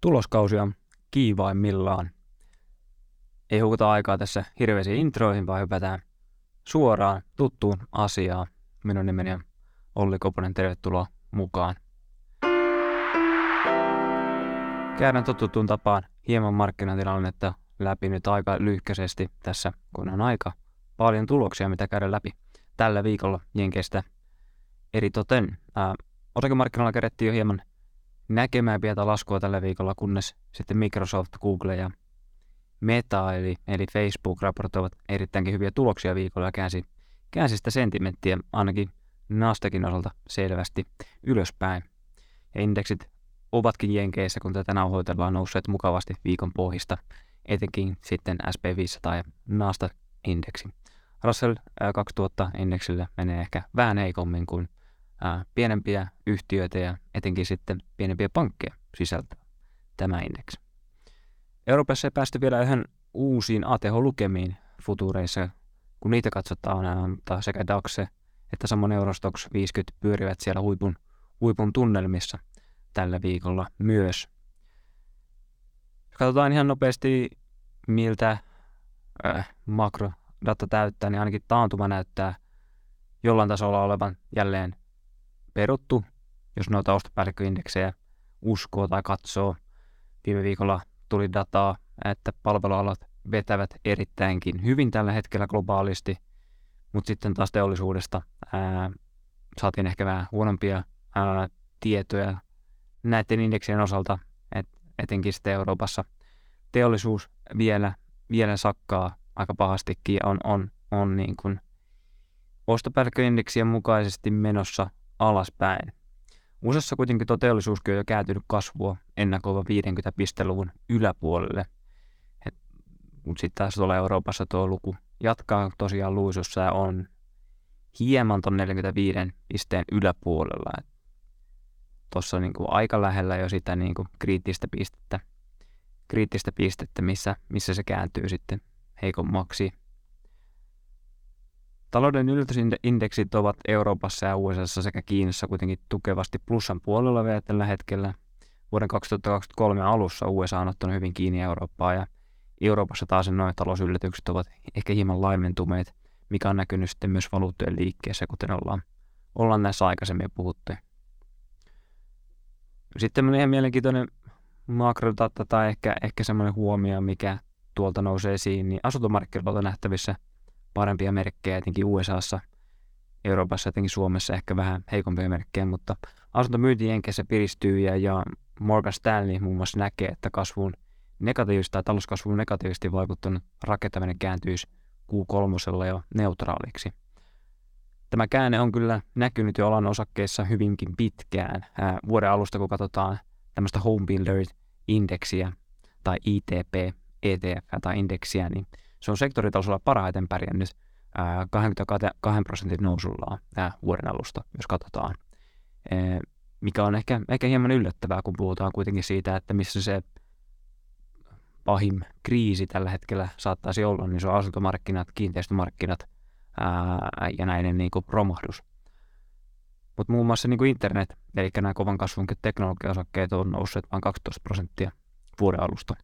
Tuloskausi on kiivaimmillaan. Ei hukuta aikaa tässä hirveisiin introihin, vaan hypätään suoraan tuttuun asiaan. Minun nimeni on Olli Koponen, tervetuloa mukaan. Käydään totuttuun tapaan hieman markkinatilannetta läpi nyt aika lyhkäisesti tässä, kun on aika paljon tuloksia, mitä käydä läpi tällä viikolla Jenkestä. Eri toten, ää, osakemarkkinoilla kerettiin jo hieman näkemään pientä laskua tällä viikolla, kunnes sitten Microsoft, Google ja Meta eli, eli Facebook raportoivat erittäinkin hyviä tuloksia viikolla ja käänsi, käänsi sitä sentimenttiä ainakin Nastakin osalta selvästi ylöspäin. Ja indeksit ovatkin Jenkeissä, kun tätä nauhoitellaan nousseet mukavasti viikon pohjista, etenkin sitten SP500 ja Nasdaq-indeksi. Russell 2000-indeksille menee ehkä vähän heikommin kuin ää, pienempiä yhtiöitä ja etenkin sitten pienempiä pankkeja sisältää tämä indeksi. Euroopassa ei päästy vielä ihan uusiin ATH-lukemiin futureissa, kun niitä katsotaan, mutta sekä DAX että samoin Eurostox 50 pyörivät siellä huipun, huipun tunnelmissa tällä viikolla myös. Katsotaan ihan nopeasti, miltä äh, makrodata täyttää, niin ainakin taantuma näyttää jollain tasolla olevan jälleen peruttu, jos noita ostopäällikköindeksejä uskoo tai katsoo. Viime viikolla tuli dataa, että palvelualat vetävät erittäinkin hyvin tällä hetkellä globaalisti, mutta sitten taas teollisuudesta ää, saatiin ehkä vähän huonompia ää, tietoja näiden indeksien osalta, että etenkin sitten Euroopassa teollisuus vielä, vielä sakkaa aika pahastikin on, on, on niin kuin ostopäällikköindeksien mukaisesti menossa alaspäin. USAssa kuitenkin tuo teollisuuskin on jo kääntynyt kasvua ennakoiva 50 pisteluvun yläpuolelle. Mutta sitten taas tuolla Euroopassa tuo luku jatkaa tosiaan luisussa ja on hieman tuon 45 pisteen yläpuolella. Tuossa on niinku aika lähellä jo sitä niinku kriittistä pistettä, kriittistä pistettä missä, missä se kääntyy sitten heikommaksi. Talouden yllätysindeksit ovat Euroopassa ja USA sekä Kiinassa kuitenkin tukevasti plussan puolella vielä tällä hetkellä. Vuoden 2023 alussa USA on ottanut hyvin kiinni Eurooppaa ja Euroopassa taas noin talousyllätykset ovat ehkä hieman laimentuneet, mikä on näkynyt sitten myös valuuttojen liikkeessä, kuten ollaan, ollaan näissä aikaisemmin puhuttu. Sitten ihan mielenkiintoinen makrodata tai ehkä, ehkä semmoinen huomio, mikä tuolta nousee esiin, niin asuntomarkkinoilta nähtävissä – parempia merkkejä, etenkin USAssa, Euroopassa, etenkin Suomessa ehkä vähän heikompia merkkejä, mutta asuntomyynti Jenkeissä piristyy ja, ja Morgan Stanley muun muassa näkee, että kasvuun negatiivisesti tai talouskasvuun negatiivisesti vaikuttanut rakentaminen kääntyisi Q3 jo neutraaliksi. Tämä käänne on kyllä näkynyt jo alan osakkeissa hyvinkin pitkään. Ää, vuoden alusta, kun katsotaan tämmöistä Home Builder-indeksiä tai ITP, ETF tai indeksiä, niin se on sektoritasolla parhaiten pärjännyt 22 prosentin nousulla vuoden alusta, jos katsotaan. Mikä on ehkä, ehkä hieman yllättävää, kun puhutaan kuitenkin siitä, että missä se pahim kriisi tällä hetkellä saattaisi olla, niin se on asuntomarkkinat, kiinteistömarkkinat ää, ja näiden niin kuin romahdus. Mutta muun muassa niin kuin internet, eli nämä kovan kasvun teknologiaosakkeet on nousseet vain 12 prosenttia vuoden alusta.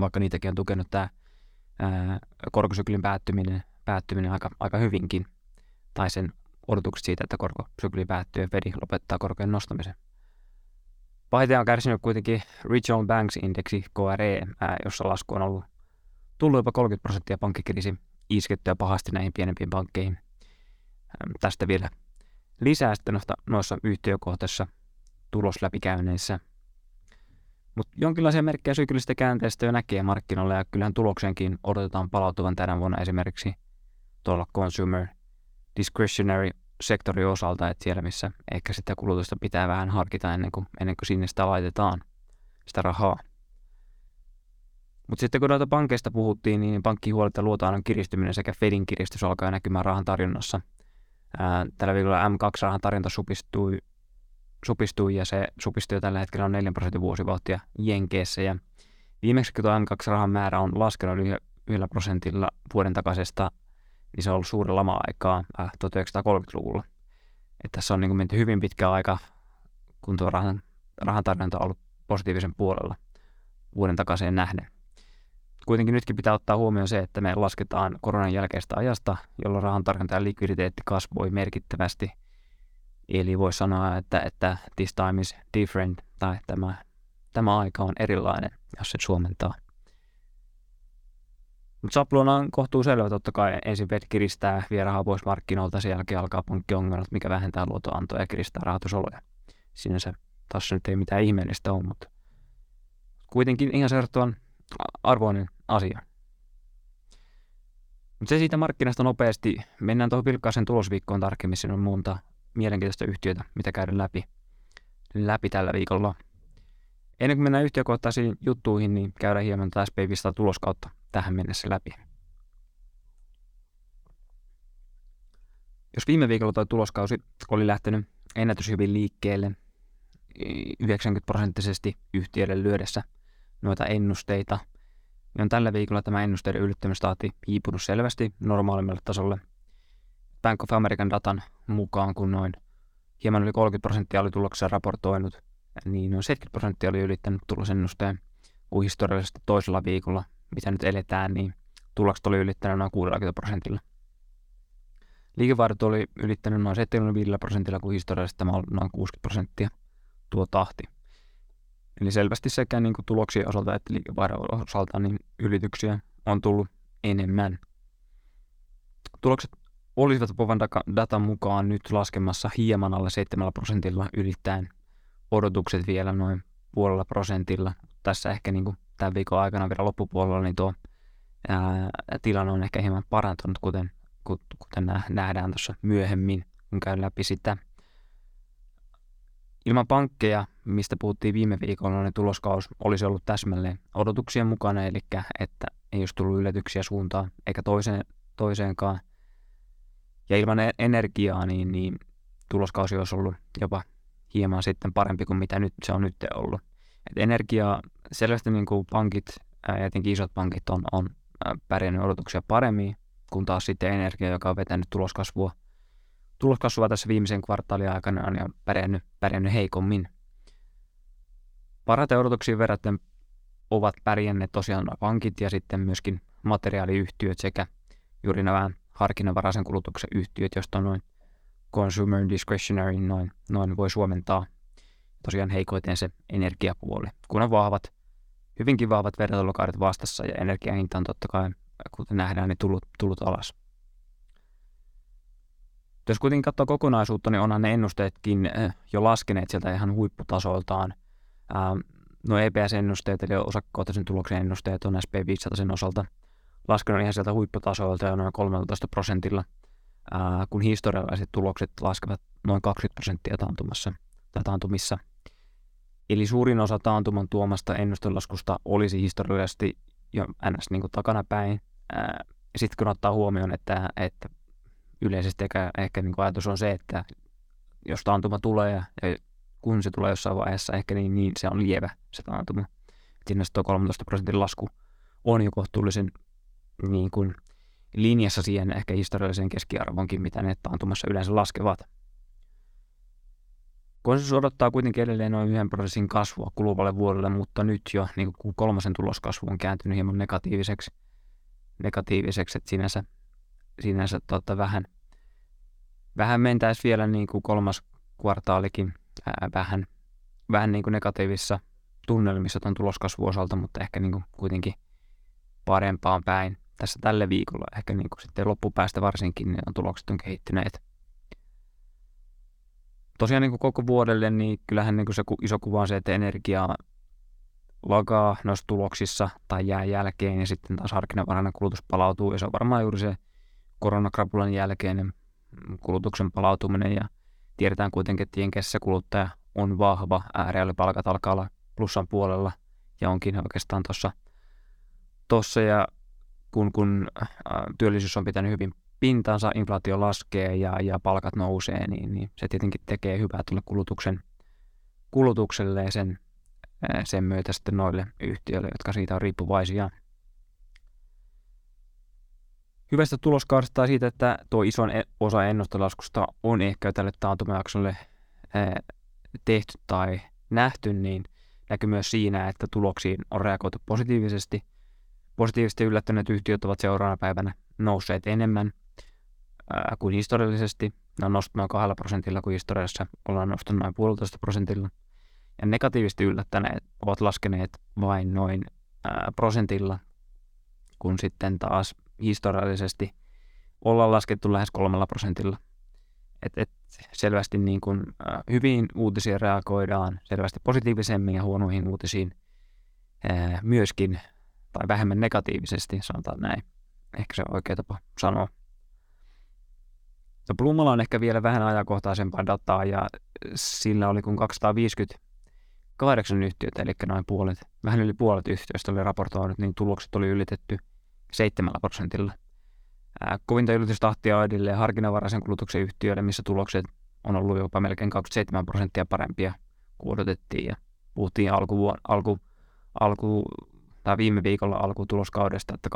Vaikka niitäkin on tukenut tämä korkosyklin päättyminen, päättyminen aika, aika hyvinkin, tai sen odotukset siitä, että korkosykli päättyy ja Fedi lopettaa korkojen nostamisen. Pahiten on kärsinyt kuitenkin Regional Banks Indexi, KRE, ää, jossa lasku on ollut tullut jopa 30 prosenttia pankkikriisi iskettyä pahasti näihin pienempiin pankkeihin. Ää, tästä vielä lisää sitten noissa yhtiökohtaisissa tulosläpikäynneissä – mutta jonkinlaisia merkkejä syklisistä käänteistä jo näkee markkinoilla ja kyllähän tuloksenkin odotetaan palautuvan tänä vuonna esimerkiksi tuolla consumer discretionary sektorin osalta, että siellä missä ehkä sitä kulutusta pitää vähän harkita ennen kuin, ennen kuin sinne sitä laitetaan, sitä rahaa. Mutta sitten kun noita pankkeista puhuttiin, niin pankkihuolet ja luotaan kiristyminen sekä Fedin kiristys alkaa näkymään rahan tarjonnassa. Tällä viikolla M2-rahan tarjonta supistui supistui ja se supistui tällä hetkellä on 4 prosentin vuosivauhtia Jenkeissä ja viimeksi kun tuo M2-rahan määrä on laskenut yhdellä prosentilla vuoden takaisesta, niin se on ollut suuri lama-aikaa äh, 1930-luvulla. Et tässä on niin menty hyvin pitkä aika, kun tuo rahan, rahan tarjonta on ollut positiivisen puolella vuoden takaisin nähden. Kuitenkin nytkin pitää ottaa huomioon se, että me lasketaan koronan jälkeistä ajasta, jolloin rahan tarkentajan likviditeetti kasvoi merkittävästi. Eli voi sanoa, että, että this time is different, tai tämä, tämä aika on erilainen, jos se suomentaa. Mutta sapluna on kohtuu selvä, totta kai ensin Fed kiristää, vie rahaa pois markkinoilta, sen jälkeen alkaa pankkiongelmat, mikä vähentää luotoantoja ja kiristää rahoitusoloja. Sinänsä tässä nyt ei mitään ihmeellistä ole, mutta kuitenkin ihan seurattavan arvoinen asia. Mutta se siitä markkinasta nopeasti. Mennään tuohon vilkkaaseen tulosviikkoon tarkemmin. Siinä on monta mielenkiintoista yhtiötä, mitä käydään läpi, läpi tällä viikolla. Ennen kuin mennään yhtiökohtaisiin juttuihin, niin käydään hieman tätä SP500 tuloskautta tähän mennessä läpi. Jos viime viikolla tuo tuloskausi oli lähtenyt ennätyshyvin liikkeelle 90 prosenttisesti yhtiöiden lyödessä noita ennusteita, niin on tällä viikolla tämä ennusteiden yllättämistaati hiipunut selvästi normaalimmalle tasolle. Bank of American datan mukaan, kun noin hieman yli 30 prosenttia oli tuloksia raportoinut, niin noin 70 prosenttia oli ylittänyt tulosennusteen, kuin historiallisesti toisella viikolla mitä nyt eletään, niin tulokset oli ylittänyt noin 60 prosentilla. Liikevaihdot oli ylittänyt noin 75 prosentilla, kun historiallisesti tämä on noin 60 prosenttia tuo tahti. Eli selvästi sekä niin kuin tuloksien osalta että liikevaihdon osalta niin ylityksiä on tullut enemmän. Tulokset olisivat Povan datan mukaan nyt laskemassa hieman alle 7 prosentilla ylittäen odotukset vielä noin puolella prosentilla. Tässä ehkä niin kuin tämän viikon aikana vielä loppupuolella, niin tuo ää, tilanne on ehkä hieman parantunut, kuten, kuten nähdään tuossa myöhemmin, kun käyn läpi sitä. Ilman pankkeja, mistä puhuttiin viime viikolla, niin tuloskaus olisi ollut täsmälleen odotuksien mukana, eli että ei olisi tullut yllätyksiä suuntaan eikä toiseen, toiseenkaan. Ja ilman e-, energiaa, niin, niin tuloskausi olisi ollut jopa hieman sitten parempi kuin mitä nyt se on nyt ollut. Et energiaa selvästi niin kuin pankit ja etenkin isot pankit on, on pärjännyt odotuksia paremmin, kun taas sitten energia, joka on vetänyt tuloskasvua, tuloskasvua tässä viimeisen kvartaalin aikana on pärjännyt, pärjännyt heikommin. Parhaiten odotuksiin verrattuna ovat pärjänneet tosiaan pankit ja sitten myöskin materiaaliyhtiöt sekä juuri nämä harkinnanvaraisen kulutuksen yhtiöt, joista on noin consumer discretionary noin, noin voi suomentaa tosiaan heikoiten se energiapuoli. Kun on vahvat, hyvinkin vahvat vertailukaudet vastassa ja energian hinta on totta kai, kuten nähdään, niin tullut, tullut alas. Jos kuitenkin katsoo kokonaisuutta, niin onhan ne ennusteetkin eh, jo laskeneet sieltä ihan huipputasoiltaan. Ähm, no EPS-ennusteet, eli osakohtaisen tuloksen ennusteet on SP500 osalta laskenut ihan sieltä huipputasoilta jo noin 13 prosentilla, äh, kun historialliset tulokset laskevat noin 20 prosenttia taantumassa tai taantumissa – Eli suurin osa taantuman tuomasta ennustelaskusta olisi historiallisesti jo ns. Niin kuin takanapäin. Sitten kun ottaa huomioon, että, että yleisesti ehkä, ehkä niin kuin ajatus on se, että jos taantuma tulee ja, ja kun se tulee jossain vaiheessa, ehkä niin, niin se on lievä se taantuma. Siinä tuo 13 prosentin lasku on jo kohtuullisen niin kuin linjassa siihen ehkä historialliseen keskiarvonkin, mitä ne taantumassa yleensä laskevat. Konsensus odottaa kuitenkin edelleen noin yhden prosessin kasvua kuluvalle vuodelle, mutta nyt jo niin kuin kolmasen tuloskasvu on kääntynyt hieman negatiiviseksi, negatiiviseksi että sinänsä, sinänsä tota, vähän, vähän mentäisi vielä niin kuin kolmas kvartaalikin ää, vähän, vähän niin kuin negatiivisissa tunnelmissa tuon tuloskasvun osalta, mutta ehkä niin kuin kuitenkin parempaan päin tässä tälle viikolla. Ehkä niin kuin sitten loppupäästä varsinkin niin on tulokset on kehittyneet tosiaan niin kuin koko vuodelle, niin kyllähän niin kuin se iso kuva on se, että energiaa lagaa noissa tuloksissa tai jää jälkeen ja sitten taas harkinnanvarainen kulutus palautuu ja se on varmaan juuri se koronakrapulan jälkeinen kulutuksen palautuminen ja tiedetään kuitenkin, että Jenkessä kuluttaja on vahva, reaalipalkat alkaa olla plussan puolella ja onkin oikeastaan tuossa tossa ja kun, kun työllisyys on pitänyt hyvin pintansa, inflaatio laskee ja, ja palkat nousee, niin, niin se tietenkin tekee hyvää tuolle kulutuksen, kulutukselle ja sen, sen myötä sitten noille yhtiöille, jotka siitä on riippuvaisia. Hyvästä tuloskaudesta tai siitä, että tuo ison e, osa ennustelaskusta on ehkä tälle taantumajaksolle tehty tai nähty, niin näkyy myös siinä, että tuloksiin on reagoitu positiivisesti. Positiivisesti yllättyneet yhtiöt ovat seuraavana päivänä nousseet enemmän ää, kuin historiallisesti. Ne on nostanut noin kahdella prosentilla, kuin historiassa ollaan nostanut noin puolitoista prosentilla. Ja negatiivisesti yllättäneet ovat laskeneet vain noin ää, prosentilla, kun sitten taas historiallisesti ollaan laskettu lähes kolmella prosentilla. Et, et selvästi niin kuin, äh, hyviin uutisiin reagoidaan, selvästi positiivisemmin ja huonoihin uutisiin äh, myöskin, tai vähemmän negatiivisesti, sanotaan näin. Ehkä se on oikea tapa sanoa. No Plumalla on ehkä vielä vähän ajankohtaisempaa dataa ja sillä oli kun 258 yhtiötä, eli noin puolet, vähän yli puolet yhtiöistä oli raportoinut, niin tulokset oli ylitetty 7 prosentilla. Ää, kovinta ylitystahtia on edelleen harkinnanvaraisen kulutuksen yhtiöille, missä tulokset on ollut jopa melkein 27 prosenttia parempia kuin odotettiin. Ja puhuttiin alku, alku, alku, tai viime viikolla alkutuloskaudesta, että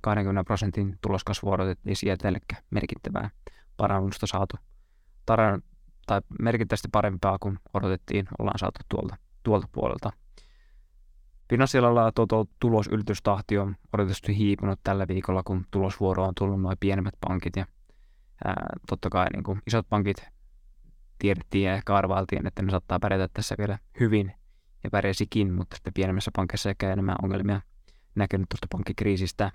20 prosentin tuloskasvu odotettiin sieltä, eli merkittävää parannusta saatu. Taran, tai merkittävästi parempaa kuin odotettiin, ollaan saatu tuolta, tuolta puolelta. Finanssialalla tuo tulosyritystahti on odotetusti hiipunut tällä viikolla, kun tulosvuoro on tullut noin pienemmät pankit. Ja, ää, totta kai niin kuin isot pankit tiedettiin ja ehkä arvailtiin, että ne saattaa pärjätä tässä vielä hyvin ja pärjäsikin, mutta sitten pienemmässä pankissa ehkä enemmän ongelmia näkynyt tuosta pankkikriisistä.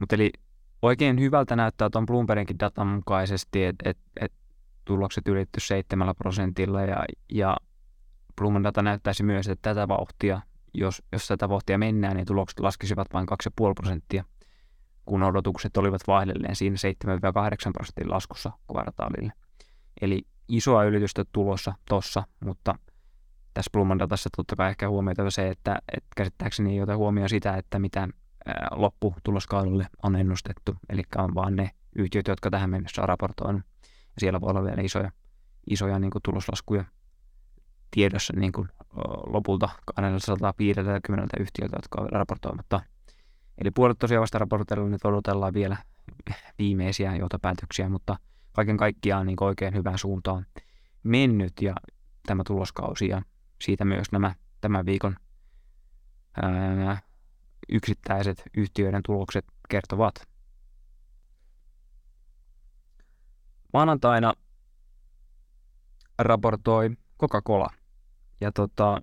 Mutta eli oikein hyvältä näyttää tuon Bloombergin datan mukaisesti, että et, et tulokset ylitty 7 prosentilla ja, ja Bloomberg data näyttäisi myös, että tätä vauhtia, jos, jos tätä vauhtia mennään, niin tulokset laskisivat vain 2,5 prosenttia, kun odotukset olivat vaihdelleen siinä 7-8 prosentin laskussa kvartaalille. Eli isoa ylitystä tulossa tossa, mutta tässä Bloomberg datassa totta kai ehkä huomioitava se, että, että käsittääkseni ei ota huomioon sitä, että mitä lopputuloskaudelle on ennustettu, eli on vaan ne yhtiöt, jotka tähän mennessä on raportoinut. Ja siellä voi olla vielä isoja, isoja niin kuin tuloslaskuja tiedossa niin kuin, lopulta 250 yhtiöltä, jotka on raportoimatta. Eli puolet tosiaan vasta raportoilla nyt odotellaan vielä viimeisiä johtopäätöksiä, mutta kaiken kaikkiaan niin oikein hyvään suuntaan mennyt ja tämä tuloskausi ja siitä myös nämä tämän viikon ää, yksittäiset yhtiöiden tulokset kertovat. Maanantaina raportoi Coca-Cola. Ja tota,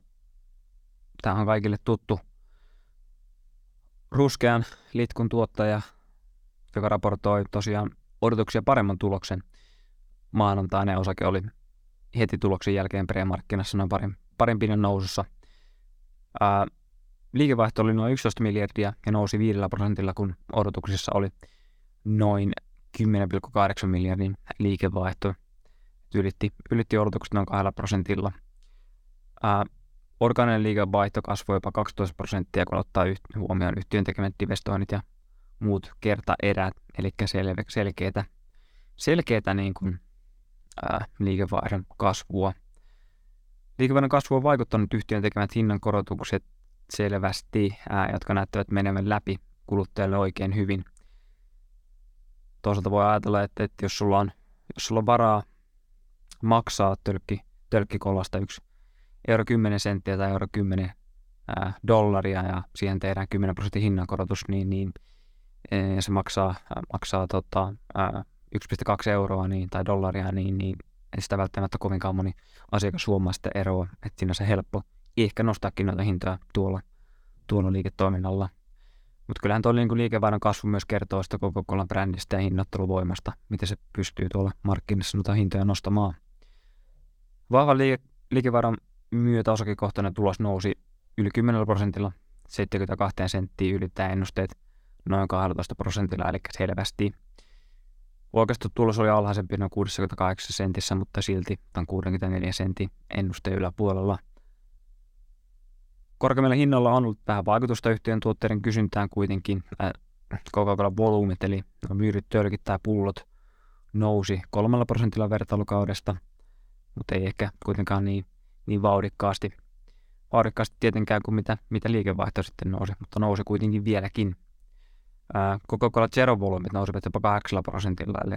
tämä on kaikille tuttu ruskean litkun tuottaja, joka raportoi tosiaan odotuksia paremman tuloksen. Maanantaina osake oli heti tuloksen jälkeen premarkkinassa noin parin, parin pinnan nousussa. Ää, liikevaihto oli noin 11 miljardia ja nousi 5 prosentilla, kun odotuksissa oli noin 10,8 miljardin liikevaihto. Ylitti, ylitti odotukset noin 2 prosentilla. Ää, orgaaninen liikevaihto kasvoi jopa 12 prosenttia, kun ottaa yht, huomioon yhtiön tekemät investoinnit ja muut kertaerät, eli sel, selkeitä, selkeitä niin kuin, ää, liikevaihdon kasvua. Liikevaihdon kasvu on vaikuttanut yhtiön tekemät hinnankorotukset selvästi, ää, jotka näyttävät menevän läpi kuluttajalle oikein hyvin. Toisaalta voi ajatella, että, että jos, sulla on, jos sulla on varaa maksaa tölkki, tölkkikolasta yksi euro 10 senttiä tai euro 10 ää, dollaria ja siihen tehdään 10 prosentin hinnankorotus, niin, niin ja se maksaa, maksaa tota, ää, 1,2 euroa niin, tai dollaria, niin, niin ei sitä välttämättä kovinkaan moni asiakas huomaa sitä eroa, että siinä on se helppo ehkä nostaakin noita hintoja tuolla, tuolla liiketoiminnalla. Mutta kyllähän tuo niin liikevaihdon kasvu myös kertoo sitä koko cola brändistä ja hinnoitteluvoimasta, miten se pystyy tuolla markkinassa noita hintoja nostamaan. Vahvan liike- liikevaihdon myötä osakekohtainen tulos nousi yli 10 prosentilla 72 senttiä ylittää ennusteet noin 12 prosentilla, eli selvästi. Oikeastaan tulos oli alhaisempi noin 68 sentissä, mutta silti tämän 64 sentin ennusteen yläpuolella. Korkeimmilla hinnoilla on ollut vähän vaikutusta yhtiön tuotteiden kysyntään kuitenkin. Coca-Cola volyymit, eli myydyt tölkit tai pullot, nousi kolmella prosentilla vertailukaudesta, mutta ei ehkä kuitenkaan niin, niin vauhdikkaasti, vauhdikkaasti tietenkään kuin mitä, mitä liikevaihto sitten nousi, mutta nousi kuitenkin vieläkin Coca-Cola Zero volyymit nousivat jopa 8 prosentilla, eli,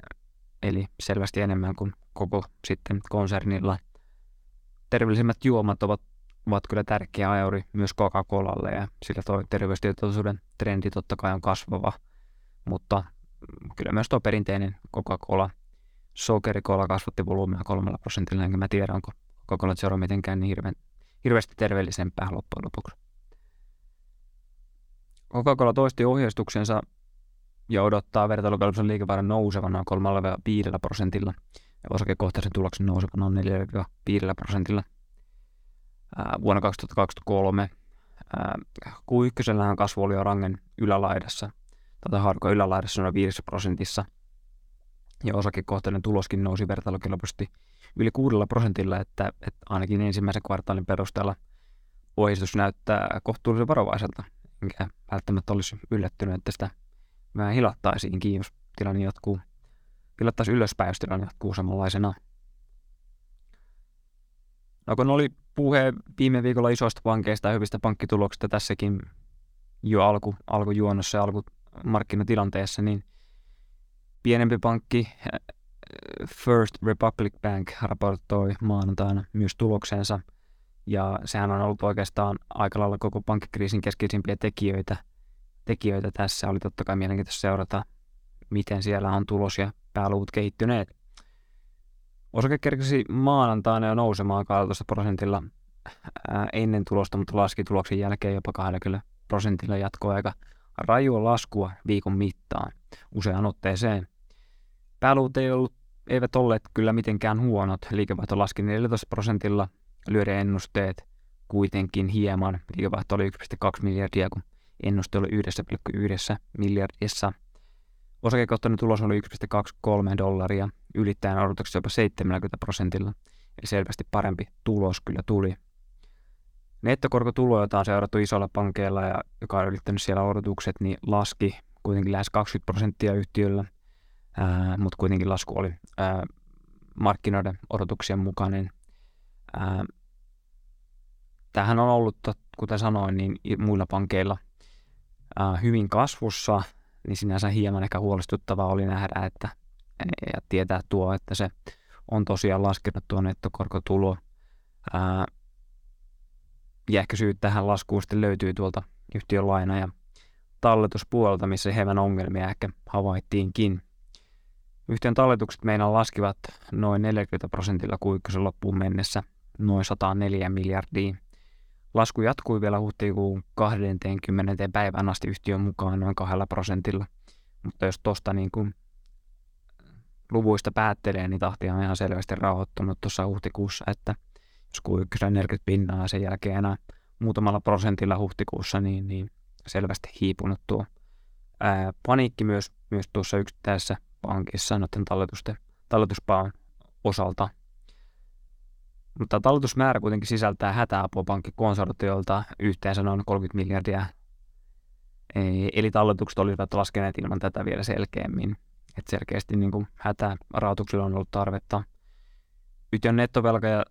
eli selvästi enemmän kuin koko sitten konsernilla. Terveellisimmät juomat ovat ovat kyllä tärkeä ajuri myös Coca-Colalle ja sillä tuo terveystietoisuuden trendi totta kai on kasvava, mutta kyllä myös tuo perinteinen Coca-Cola, sokerikola kasvatti volyymia kolmella prosentilla, enkä mä tiedä, onko Coca-Cola Zero mitenkään niin hirveän, hirveästi terveellisempää loppujen lopuksi. Coca-Cola toisti ohjeistuksensa ja odottaa vertailukelpoisen liikevaihdon nousevan noin 3-5 prosentilla. Ja osakekohtaisen tuloksen nousevan noin 4-5 prosentilla? Vuonna 2023. Q1 kasvu oli jo rangen ylälaidassa, tätä harkoa ylälaidassa noin 5 prosentissa, ja osakekohtainen tuloskin nousi vertailukelpoisesti yli 6 prosentilla, että, että ainakin ensimmäisen kvartaalin perusteella ohjeistus näyttää kohtuullisen varovaiselta, enkä välttämättä olisi yllättynyt, että sitä vähän hilattaisiinkin, jos tilanne jatkuu. Hilattaisiin ylöspäin, jos tilanne jatkuu samanlaisena. No kun oli puhe viime viikolla isoista pankeista ja hyvistä pankkituloksista tässäkin jo alku, alkujuonnossa ja alkumarkkinatilanteessa, niin pienempi pankki First Republic Bank raportoi maanantaina myös tuloksensa, ja sehän on ollut oikeastaan aika lailla koko pankkikriisin keskeisimpiä tekijöitä, tekijöitä tässä. Oli totta kai mielenkiintoista seurata, miten siellä on tulos ja pääluvut kehittyneet. Osake kerkesi maanantaina jo nousemaan 12 prosentilla ennen tulosta, mutta laski tuloksen jälkeen jopa 20 prosentilla jatkoaika rajua laskua viikon mittaan useaan otteeseen. Pääluvut ei ollut, eivät olleet kyllä mitenkään huonot. Liikevaihto laski 14 prosentilla, lyöden ennusteet kuitenkin hieman. Liikevaihto oli 1,2 miljardia, kun ennuste oli 1,1 miljardissa. Osakekohtainen tulos oli 1,23 dollaria, ylittäen odotukset jopa 70 prosentilla, eli selvästi parempi tulos kyllä tuli. Nettokorkotulo, jota on seurattu isolla pankeilla ja joka on ylittänyt siellä odotukset, niin laski kuitenkin lähes 20 prosenttia yhtiöllä, ää, mutta kuitenkin lasku oli ää, markkinoiden odotuksien mukainen. Ää, tämähän on ollut, kuten sanoin, niin muilla pankeilla hyvin kasvussa, niin sinänsä hieman ehkä huolestuttavaa oli nähdä, että ja tietää tuo, että se on tosiaan laskenut tuo nettokorkotulo. Ja ehkä syyt tähän laskuun sitten löytyy tuolta yhtiön laina- ja talletuspuolelta, missä hieman ongelmia ehkä havaittiinkin. Yhtiön talletukset meinaan laskivat noin 40 prosentilla kuikkosen loppuun mennessä noin 104 miljardiin. Lasku jatkui vielä huhtikuun 20. päivän asti yhtiön mukaan noin 2 prosentilla. Mutta jos tuosta niin kuin luvuista päättelee, niin tahti on ihan selvästi rauhoittunut tuossa huhtikuussa, että jos Q1 40 pinnaa sen jälkeen enää muutamalla prosentilla huhtikuussa, niin, niin selvästi hiipunut tuo ää, paniikki myös, myös tuossa yksittäisessä pankissa noiden talletusten, talletuspaan osalta. Mutta talletusmäärä kuitenkin sisältää hätäapua pankkikonsortiolta yhteensä noin 30 miljardia. Eli talletukset olivat laskeneet ilman tätä vielä selkeämmin. Et selkeästi niin kuin hätärautuksilla on ollut tarvetta. Yhtiön nettovelka ja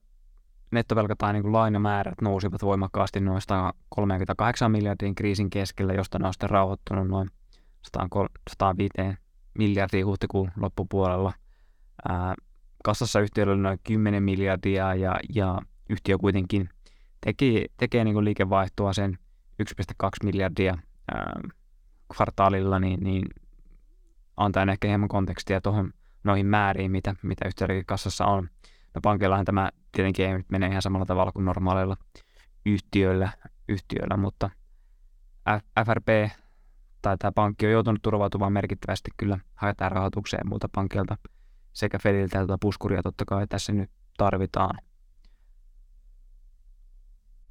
nettovelka tai niin lainamäärät nousivat voimakkaasti noin 138 miljardin kriisin keskellä, josta ne on sitten rauhoittunut noin 105 miljardia huhtikuun loppupuolella. Kassassa yhtiöllä oli noin 10 miljardia ja, ja yhtiö kuitenkin teki, tekee niin liikevaihtoa sen 1,2 miljardia ää, kvartaalilla, niin, niin antaa ehkä hieman kontekstia tuohon noihin määriin, mitä, mitä yhtiöllä kassassa on. No pankillahan tämä tietenkin ei nyt mene ihan samalla tavalla kuin normaaleilla yhtiöillä, yhtiöillä mutta FRP tai tämä pankki on joutunut turvautumaan merkittävästi kyllä haetaan rahoitukseen muilta pankilta sekä Fediltä että puskuria totta kai tässä nyt tarvitaan.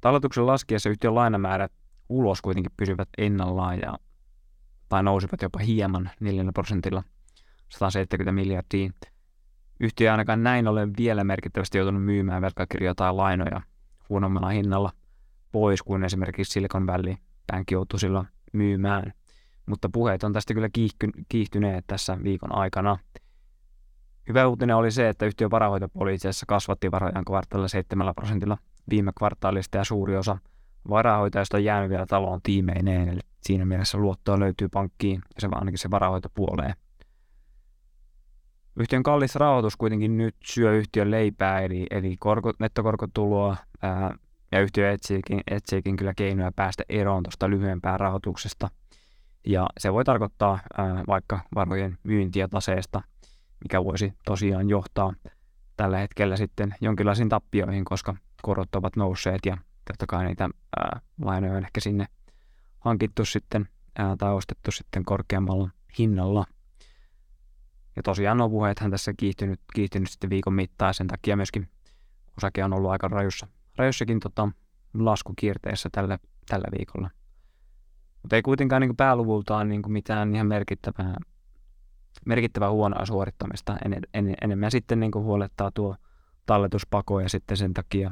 Talletuksen laskiessa yhtiön lainamäärät ulos kuitenkin pysyvät ennallaan ja, tai nousivat jopa hieman 4 prosentilla 170 miljardia. Yhtiö ainakaan näin ollen vielä merkittävästi joutunut myymään velkakirjoja tai lainoja huonommalla hinnalla pois kuin esimerkiksi Silicon Valley Bank joutui silloin myymään – mutta puheet on tästä kyllä kiihtyneet tässä viikon aikana. Hyvä uutinen oli se, että yhtiön varahoitopuoli itse asiassa kasvatti varojaan kvartaalilla 7 prosentilla viime kvartaalista ja suuri osa varahoitajista on jäänyt vielä talon tiimeineen, eli siinä mielessä luottoa löytyy pankkiin ja se ainakin se varahoitopuoleen. Yhtiön kallis rahoitus kuitenkin nyt syö yhtiön leipää, eli, eli korko, nettokorkotuloa, ää, ja yhtiö etsiikin, etsiikin kyllä keinoja päästä eroon tuosta lyhyempää rahoituksesta. Ja se voi tarkoittaa ää, vaikka varojen myyntiä taseesta, mikä voisi tosiaan johtaa tällä hetkellä sitten jonkinlaisiin tappioihin, koska korot ovat nousseet ja totta kai niitä ää, lainoja on ehkä sinne hankittu sitten ää, tai ostettu sitten korkeammalla hinnalla. Ja tosiaan nuo puheethan tässä kiihtynyt, kiihtynyt sitten viikon mittaan sen takia myöskin osake on ollut aika rajussa, rajussakin tota, laskukierteessä tällä, tällä viikolla. Mutta ei kuitenkaan niin pääluvultaan niin mitään ihan merkittävää, merkittävää huonoa suorittamista. En, en, enemmän sitten niin huolettaa tuo talletuspako ja sitten sen takia,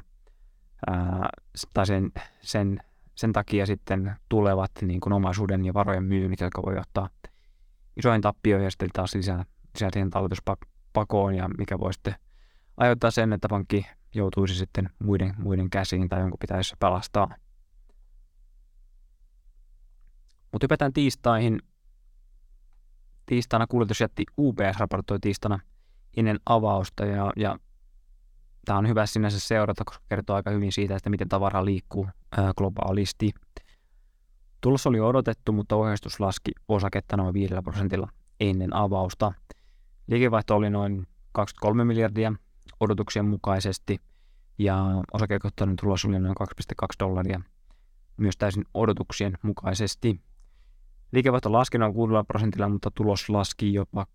ää, tai sen, sen, sen takia sitten tulevat niin kuin omaisuuden ja varojen myynnit, jotka voi ottaa isoin tappioihin ja sitten taas lisää, lisää siihen talletuspakoon ja mikä voi sitten aiheuttaa sen, että pankki joutuisi sitten muiden, muiden käsiin tai jonkun pitäisi pelastaa. Mutta hypätään tiistaihin. Tiistaina kuljetusjätti UBS raportoi tiistaina ennen avausta ja, ja tämä on hyvä sinänsä seurata, koska kertoo aika hyvin siitä, että miten tavara liikkuu ää, globaalisti. Tulos oli odotettu, mutta ohjeistus laski osaketta noin 5 prosentilla ennen avausta. Liikevaihto oli noin 23 miljardia odotuksien mukaisesti ja osakekohtainen tulos oli noin 2,2 dollaria myös täysin odotuksien mukaisesti. Liikevaihto laski noin 6 prosentilla, mutta tulos laski jopa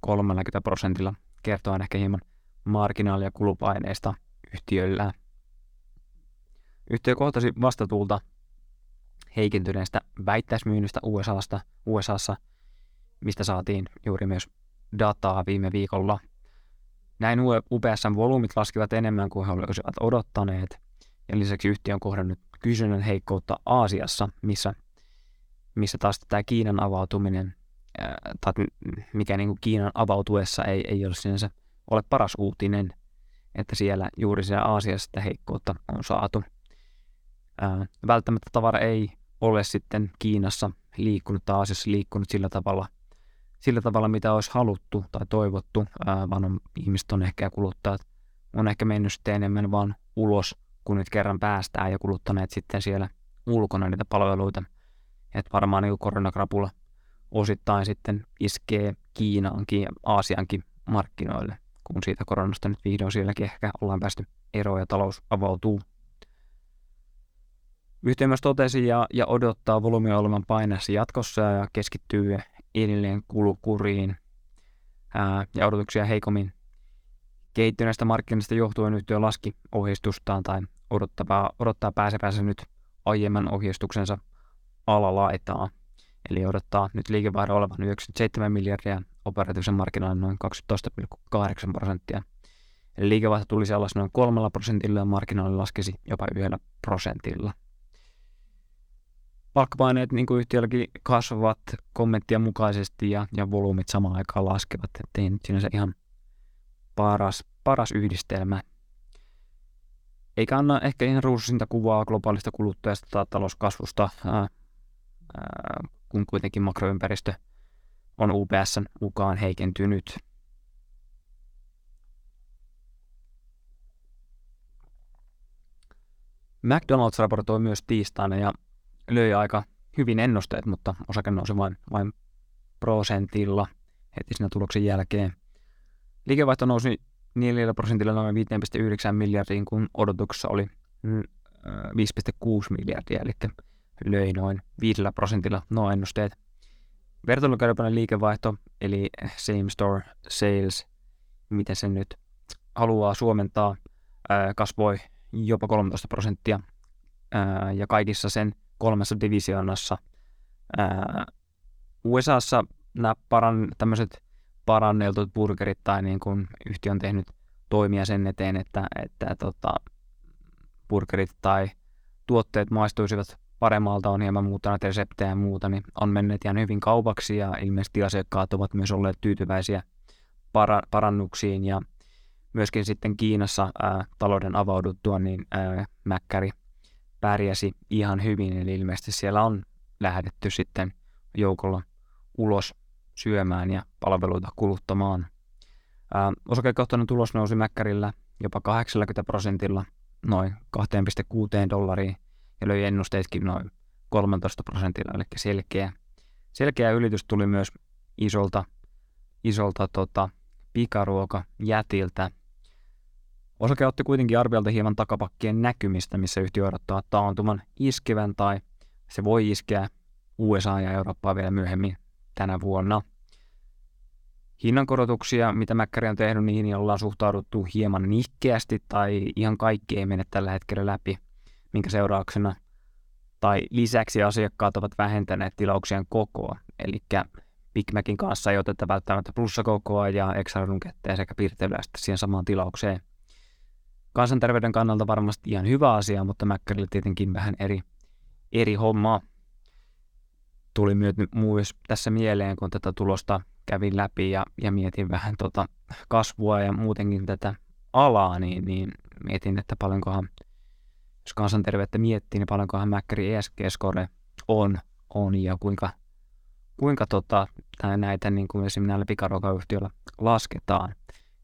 30 prosentilla, kertoo ehkä hieman marginaali- ja kulupaineista yhtiöllä. Yhtiö kohtasi vastatuulta heikentyneestä väittäismyynnistä USAsta, USAssa, mistä saatiin juuri myös dataa viime viikolla. Näin UPSn volyymit laskivat enemmän kuin he olisivat odottaneet, ja lisäksi yhtiö on kohdannut kysynnän heikkoutta Aasiassa, missä, missä taas tämä Kiinan avautuminen, tai mikä niin kuin Kiinan avautuessa ei, ei ole sinänsä ole paras uutinen, että siellä juuri siellä Aasiassa sitä heikkoutta on saatu. Ää, välttämättä tavara ei ole sitten Kiinassa liikkunut tai Aasiassa liikkunut sillä tavalla, sillä tavalla mitä olisi haluttu tai toivottu, ää, vaan on, ihmiset on ehkä ja kuluttajat on ehkä mennyt sitten enemmän vaan ulos, kun nyt kerran päästään ja kuluttaneet sitten siellä ulkona niitä palveluita. Että varmaan niin koronakrapula osittain sitten iskee Kiinaankin ja Aasiankin markkinoille, kun siitä koronasta nyt vihdoin sielläkin ehkä ollaan päästy eroon ja talous avautuu. Yhtiö myös totesi ja, ja odottaa volyymia olevan paineessa jatkossa ja keskittyy edelleen kulukuriin ää, ja odotuksia heikommin kehittyneestä markkinoista johtuen yhtiö laski ohjeistustaan tai odottaa, odottaa pääsevänsä nyt aiemman ohjeistuksensa alalaitaa. Eli odottaa nyt liikevaihdon olevan 97 miljardia, operatiivisen markkinoilla noin 12,8 prosenttia. Eli liikevaihto tulisi alas noin kolmella prosentilla ja markkinoilla laskisi jopa yhdellä prosentilla. Palkkapaineet niin yhtiölläkin kasvavat kommenttia mukaisesti ja, ja volyymit samaan aikaan laskevat, ettei nyt sinänsä ihan paras, paras yhdistelmä. Eikä anna ehkä ihan ruususinta kuvaa globaalista kuluttajasta tai talouskasvusta, kun kuitenkin makroympäristö on UPSn mukaan heikentynyt. McDonald's raportoi myös tiistaina ja löi aika hyvin ennusteet, mutta osake nousi vain, vain prosentilla heti siinä tuloksen jälkeen. Liikevaihto nousi 4 prosentilla noin 5,9 miljardiin, kun odotuksessa oli 5,6 mm, miljardia, eli löi noin 5 prosentilla nuo ennusteet. Vertailukelpoinen liikevaihto, eli same store sales, miten se nyt haluaa suomentaa, kasvoi jopa 13 prosenttia, ja kaikissa sen kolmessa divisioonassa. USAssa nämä paran, tämmöiset paranneltut burgerit tai niin kuin yhtiö on tehnyt toimia sen eteen, että, että tota, burgerit tai tuotteet maistuisivat paremmalta, on hieman muuttanut reseptejä ja muuta, niin on mennyt ihan hyvin kaupaksi ja ilmeisesti asiakkaat ovat myös olleet tyytyväisiä para- parannuksiin ja myöskin sitten Kiinassa ää, talouden avauduttua, niin ää, Mäkkäri pärjäsi ihan hyvin, eli ilmeisesti siellä on lähdetty sitten joukolla ulos syömään ja palveluita kuluttamaan. Ää, osakekohtainen tulos nousi Mäkkärillä jopa 80 prosentilla noin 2,6 dollariin ja löi ennusteetkin noin 13 prosentilla, eli selkeä, selkeä ylitys tuli myös isolta, isolta tota, pikaruokajätiltä. Osake otti kuitenkin arviolta hieman takapakkien näkymistä, missä yhtiö odottaa taantuman iskevän tai se voi iskeä USA ja Eurooppaa vielä myöhemmin tänä vuonna. Hinnankorotuksia, mitä Mäkkäri on tehnyt, niihin ollaan suhtauduttu hieman nihkeästi tai ihan kaikki ei mene tällä hetkellä läpi, minkä seurauksena tai lisäksi asiakkaat ovat vähentäneet tilauksien kokoa. Eli Big Macin kanssa ei oteta välttämättä plussakokoa ja extra runketteja sekä piirtelyä siihen samaan tilaukseen. Kansanterveyden kannalta varmasti ihan hyvä asia, mutta Mäkkärille tietenkin vähän eri, eri hommaa. Tuli myös tässä mieleen, kun tätä tulosta kävin läpi ja, ja mietin vähän tota kasvua ja muutenkin tätä alaa, niin, niin mietin, että paljonkohan, jos kansanterveyttä miettii, niin paljonkohan Mäkkäri ESG-score on, on ja kuinka, kuinka tota, näitä niin kuin esimerkiksi näillä pikaruokayhtiöillä lasketaan.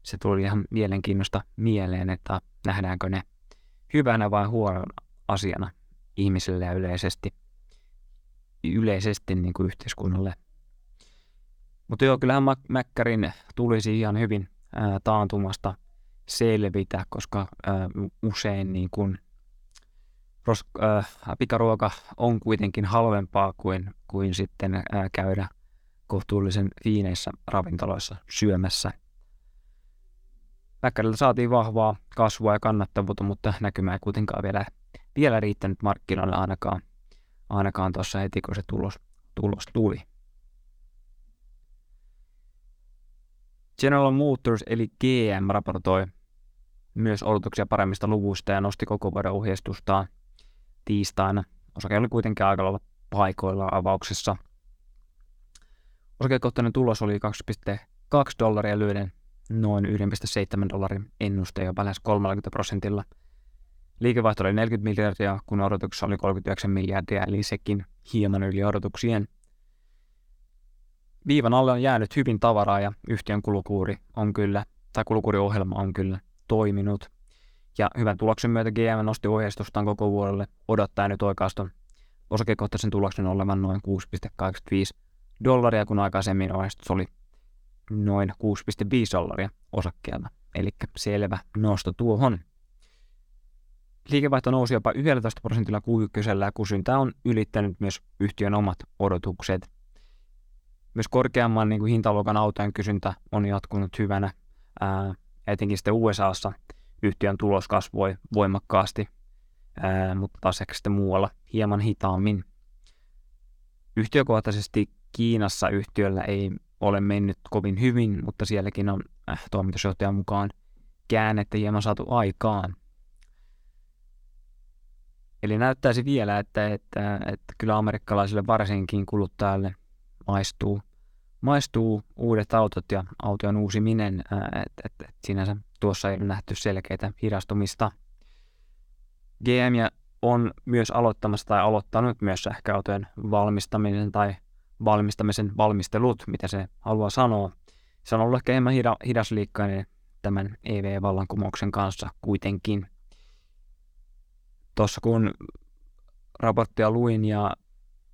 Se tuli ihan mielenkiinnosta mieleen, että nähdäänkö ne hyvänä vai huonona asiana ihmisille ja yleisesti, yleisesti niin kuin yhteiskunnalle – mutta joo, kyllähän Mäkkärin tulisi ihan hyvin ää, taantumasta selvitä, koska ää, usein niin kun, ros, ää, pikaruoka on kuitenkin halvempaa kuin, kuin sitten ää, käydä kohtuullisen fiineissä ravintoloissa syömässä. Mäkkärillä saatiin vahvaa kasvua ja kannattavuutta, mutta näkymä ei kuitenkaan vielä, vielä riittänyt markkinoille ainakaan, ainakaan tuossa heti, kun se tulos, tulos tuli. General Motors eli GM raportoi myös odotuksia paremmista luvuista ja nosti koko vuoden ohjeistustaan tiistaina. Osake oli kuitenkin aika lailla paikoilla avauksessa. Osakekohtainen tulos oli 2,2 dollaria lyöden noin 1,7 dollarin ennuste jopa lähes 30 prosentilla. Liikevaihto oli 40 miljardia, kun odotuksessa oli 39 miljardia, eli sekin hieman yli odotuksien. Viivan alle on jäänyt hyvin tavaraa ja yhtiön kulukuuri on kyllä, tai kulukuuriohjelma on kyllä toiminut. Ja hyvän tuloksen myötä GM nosti ohjeistustaan koko vuodelle odottaa nyt oikeastaan osakekohtaisen tuloksen olevan noin 6,85 dollaria, kun aikaisemmin ohjeistus oli noin 6,5 dollaria osakkeelta. Eli selvä nosto tuohon. Liikevaihto nousi jopa 11 prosentilla kuukkysellä ja kysyntä on ylittänyt myös yhtiön omat odotukset. Myös korkeamman niin kuin hintaluokan autojen kysyntä on jatkunut hyvänä. Ää, etenkin sitten USAssa yhtiön tulos kasvoi voimakkaasti, ää, mutta taas ehkä sitten muualla hieman hitaammin. Yhtiökohtaisesti Kiinassa yhtiöllä ei ole mennyt kovin hyvin, mutta sielläkin on äh, toimitusjohtajan mukaan käännettä hieman saatu aikaan. Eli näyttäisi vielä, että, että, että kyllä amerikkalaisille varsinkin kuluttajalle maistuu maistuu uudet autot ja autojen uusiminen, että et, et sinänsä tuossa ei nähty selkeitä hidastumista. GM on myös aloittamassa tai aloittanut myös sähköautojen valmistaminen tai valmistamisen valmistelut, mitä se haluaa sanoa. Se on ollut ehkä enemmän hidasliikkainen tämän EV-vallankumouksen kanssa kuitenkin. Tuossa kun raporttia luin ja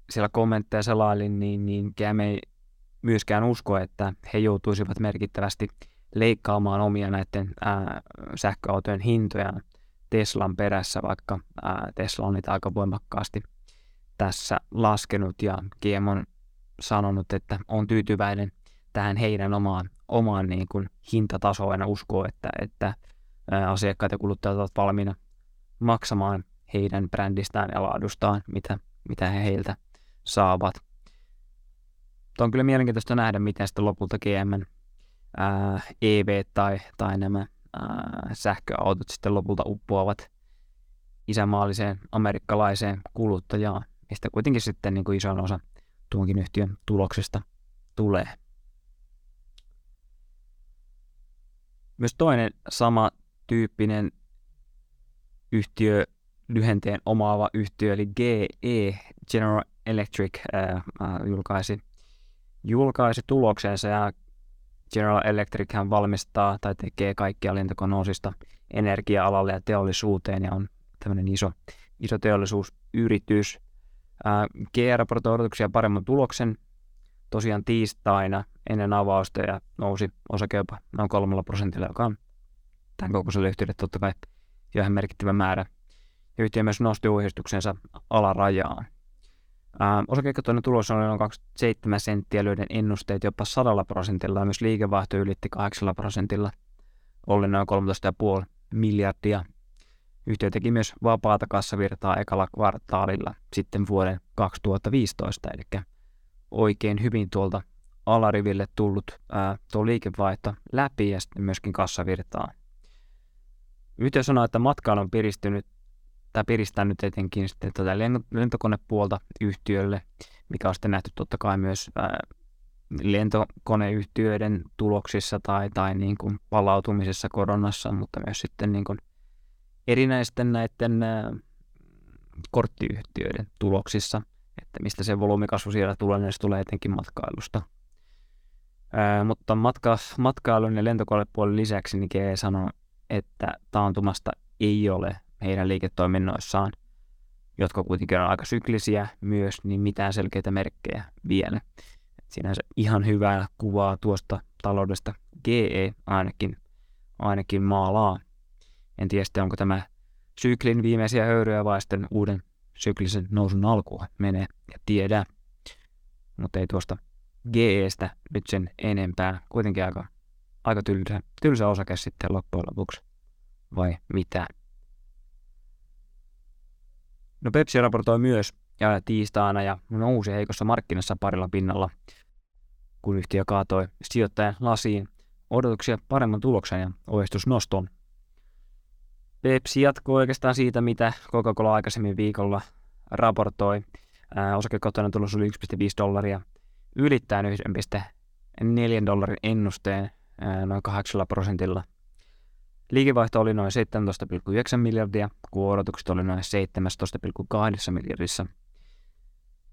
siellä kommentteja selailin, niin, niin GM ei myöskään usko, että he joutuisivat merkittävästi leikkaamaan omia näiden ää, sähköautojen hintoja Teslan perässä, vaikka ää, Tesla on niitä aika voimakkaasti tässä laskenut ja GM on sanonut, että on tyytyväinen tähän heidän omaan, omaan niin kuin hintatasoon ja uskoo, että, että ää, asiakkaat ja kuluttajat ovat valmiina maksamaan heidän brändistään ja laadustaan, mitä, mitä he heiltä saavat on kyllä mielenkiintoista nähdä, miten sitten lopulta GM EV tai, tai nämä ää, sähköautot sitten lopulta uppoavat isämaalliseen amerikkalaiseen kuluttajaan, mistä kuitenkin sitten niin kuin iso osa tuonkin yhtiön tuloksesta tulee. Myös toinen sama tyyppinen yhtiö, lyhenteen omaava yhtiö, eli GE, General Electric, ää, julkaisi julkaisi tuloksensa ja General Electric hän valmistaa tai tekee kaikkia lentokoneosista energia-alalle ja teollisuuteen ja on tämmöinen iso, iso teollisuusyritys. GE raportoi odotuksia paremman tuloksen tosiaan tiistaina ennen avausta ja nousi osake jopa noin kolmella prosentilla, joka on tämän kokoiselle yhtiölle totta kai ihan merkittävä määrä. Yhtiö myös nosti ohjeistuksensa alarajaan. Osakekatoinen tulos oli noin 27 senttiä, löyden ennusteet jopa 100 prosentilla ja myös liikevaihto ylitti 8 prosentilla, oli noin 13,5 miljardia. Yhtiö teki myös vapaata kassavirtaa ekalla kvartaalilla sitten vuoden 2015, eli oikein hyvin tuolta alariville tullut ää, tuo liikevaihto läpi ja sitten myöskin kassavirtaa. Yhtiö sanoo, että matkailu on piristynyt tai piristänyt etenkin sitten tätä lentokonepuolta yhtiölle, mikä on sitten nähty totta kai myös ää, lentokoneyhtiöiden tuloksissa tai, tai niin kuin palautumisessa koronassa, mutta myös sitten niin kuin erinäisten näiden ää, korttiyhtiöiden tuloksissa, että mistä se volyymikasvu siellä tulee, niin se tulee etenkin matkailusta. Ää, mutta matka, matkailun ja lentokonepuolen lisäksi niin GE sanoo, että taantumasta ei ole heidän liiketoiminnoissaan, jotka kuitenkin on aika syklisiä myös, niin mitään selkeitä merkkejä vielä. Siinä se ihan hyvää kuvaa tuosta taloudesta GE ainakin, ainakin maalaa. En tiedä sitten, onko tämä syklin viimeisiä höyryjä vai sitten uuden syklisen nousun alkua menee ja tiedä. Mutta ei tuosta GEstä nyt sen enempää. Kuitenkin aika, aika tylsä, tylsä osake sitten loppujen lopuksi. Vai mitä? No Pepsi raportoi myös ja tiistaina ja nousi heikossa markkinassa parilla pinnalla, kun yhtiö kaatoi sijoittajan lasiin odotuksia paremman tuloksen ja ohjeistusnoston. Pepsi jatkoi oikeastaan siitä, mitä Coca-Cola aikaisemmin viikolla raportoi. Osakekohtainen tulos oli 1,5 dollaria ylittäen 1,4 dollarin ennusteen noin 8 prosentilla. Liikevaihto oli noin 17,9 miljardia, kun odotukset oli noin 17,2 miljardissa.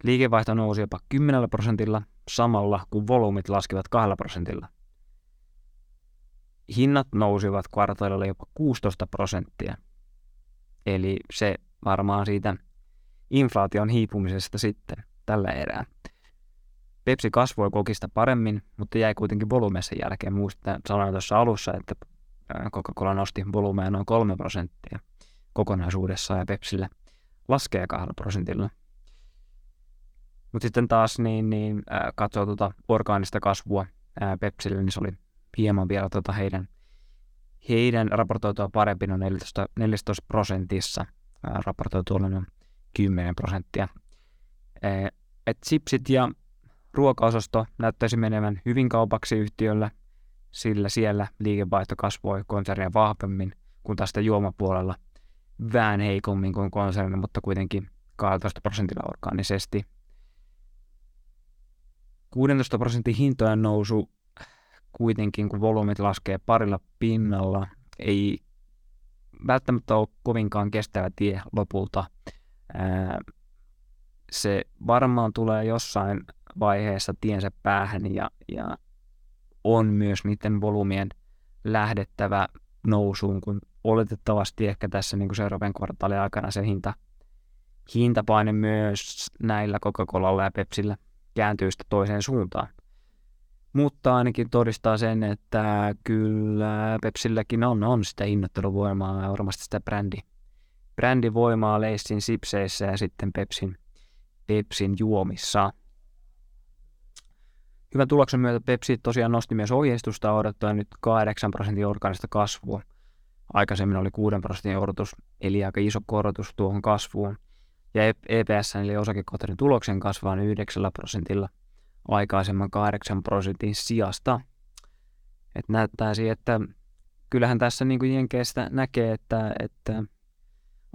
Liikevaihto nousi jopa 10 prosentilla, samalla kun volyymit laskivat 2 prosentilla. Hinnat nousivat kvartaalilla jopa 16 prosenttia. Eli se varmaan siitä inflaation hiipumisesta sitten tällä erää. Pepsi kasvoi kokista paremmin, mutta jäi kuitenkin volyymeissa jälkeen. Muistan, sanoin tuossa alussa, että Coca-Cola nosti volyymeja noin 3 prosenttia kokonaisuudessaan ja Pepsillä laskee 2 prosentilla. Mutta sitten taas niin, niin äh, katsoo tuota orgaanista kasvua äh, Pepsille, niin se oli hieman vielä tuota heidän, heidän raportoitua parempi noin 14, 14 prosentissa, äh, raportoitu noin 10 prosenttia. Äh, et chipsit ja ruokaosasto näyttäisi menevän hyvin kaupaksi yhtiöllä, sillä siellä liikevaihto kasvoi konsernia vahvemmin kuin tästä juomapuolella vähän heikommin kuin konserni, mutta kuitenkin 12 prosentilla orgaanisesti. 16 prosentin hintojen nousu kuitenkin, kun volyymit laskee parilla pinnalla, ei välttämättä ole kovinkaan kestävä tie lopulta. se varmaan tulee jossain vaiheessa tiensä päähän ja, ja on myös niiden volyymien lähdettävä nousuun, kun oletettavasti ehkä tässä niin kuin seuraavan kvartaalin aikana se hinta, hintapaine myös näillä Coca-Colalla ja Pepsillä kääntyy sitä toiseen suuntaan. Mutta ainakin todistaa sen, että kyllä Pepsilläkin on, on sitä hinnoitteluvoimaa ja varmasti sitä brändi, brändivoimaa Leissin sipseissä ja sitten Pepsin, Pepsin juomissa. Hyvän tuloksen myötä Pepsi tosiaan nosti myös ohjeistusta odottaen nyt 8 prosentin orgaanista kasvua. Aikaisemmin oli 6 prosentin odotus, eli aika iso korotus tuohon kasvuun. Ja EPS eli osakekohtainen tuloksen kasvaa 9 prosentilla aikaisemman 8 prosentin sijasta. Et näyttää siihen, että kyllähän tässä niin kuin Jenkeistä näkee, että, että